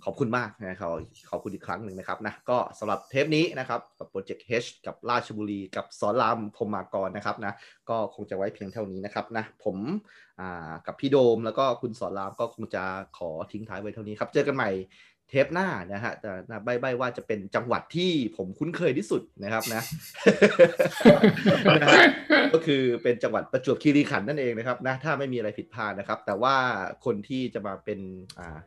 ขอบคุณมากนะครับขอบคุณอีกครั้งหนึ่งนะครับนะก็สำหรับเทปนี้นะครับกับโปรเจกต์ H กับราชบุรี กับสอนรามพมมากรนะครับนะก็คงจะไว้เพียงเท่านี้นะครับนะผมกับพี่โดมแล้วก็คุณสอนรามก็คงจะขอทิ้งท้ายไว้เท่านี้ครับเจอกันใหม่เทปหน้านะฮะจะใบ้ๆว่าจะเป็นจังหวัดที่ผมคุ้นเคยที่สุดนะครับนะ ก็คือเป็นจังหวัดประจวบคีรีขันธ์นั่นเองนะครับนะถ้าไม่มีอะไรผิดพลาดนะครับ แต่ว่าคนที่จะมาเป็นอ่า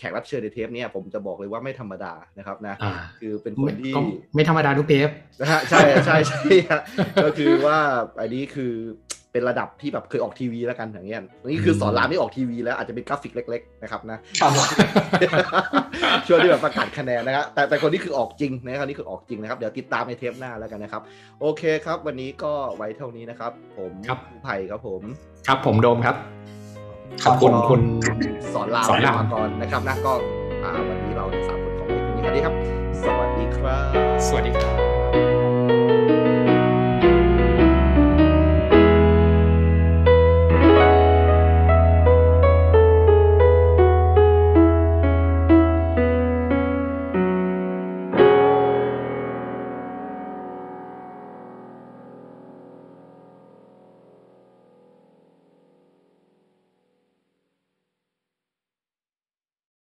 แขกรับเชิญในเทปนี้ผมจะบอกเลยว่าไม่ธรรมดานะครับนะ คือเป็นคนที่ไม่ธรรมดาทุกเทปนะฮะใช่ใช่ใช่ก็คือว่าอันนี้คือเป็นระดับที่แบบเคยออกทีวีแล้วกันอย่างเงี้ยนี่คือสอนรามที่ออกทีวีแล้วอาจจะเป็นกราฟิกเล็ก ๆ นะครับนะช่วงที่แบบประกาศคะแนนนะครับแต่แต่คนนี้คือออกจริงนะครับนี่คือออกจริงนะครับ เดี๋ยวติดตามในเทปหน้าแล้วกันนะครับ โอเคครับ วันนี้ก็ไว้เท่านี้นะครับ ผมไผ่ครับผม ครับผมโดมครับ ขอบคุณคุณสอนรามสอนรามก่อนนะครับนะก็วันนี้เราสามคนของวันนี้ครับ สวัสดีครับ สวัสดีครับ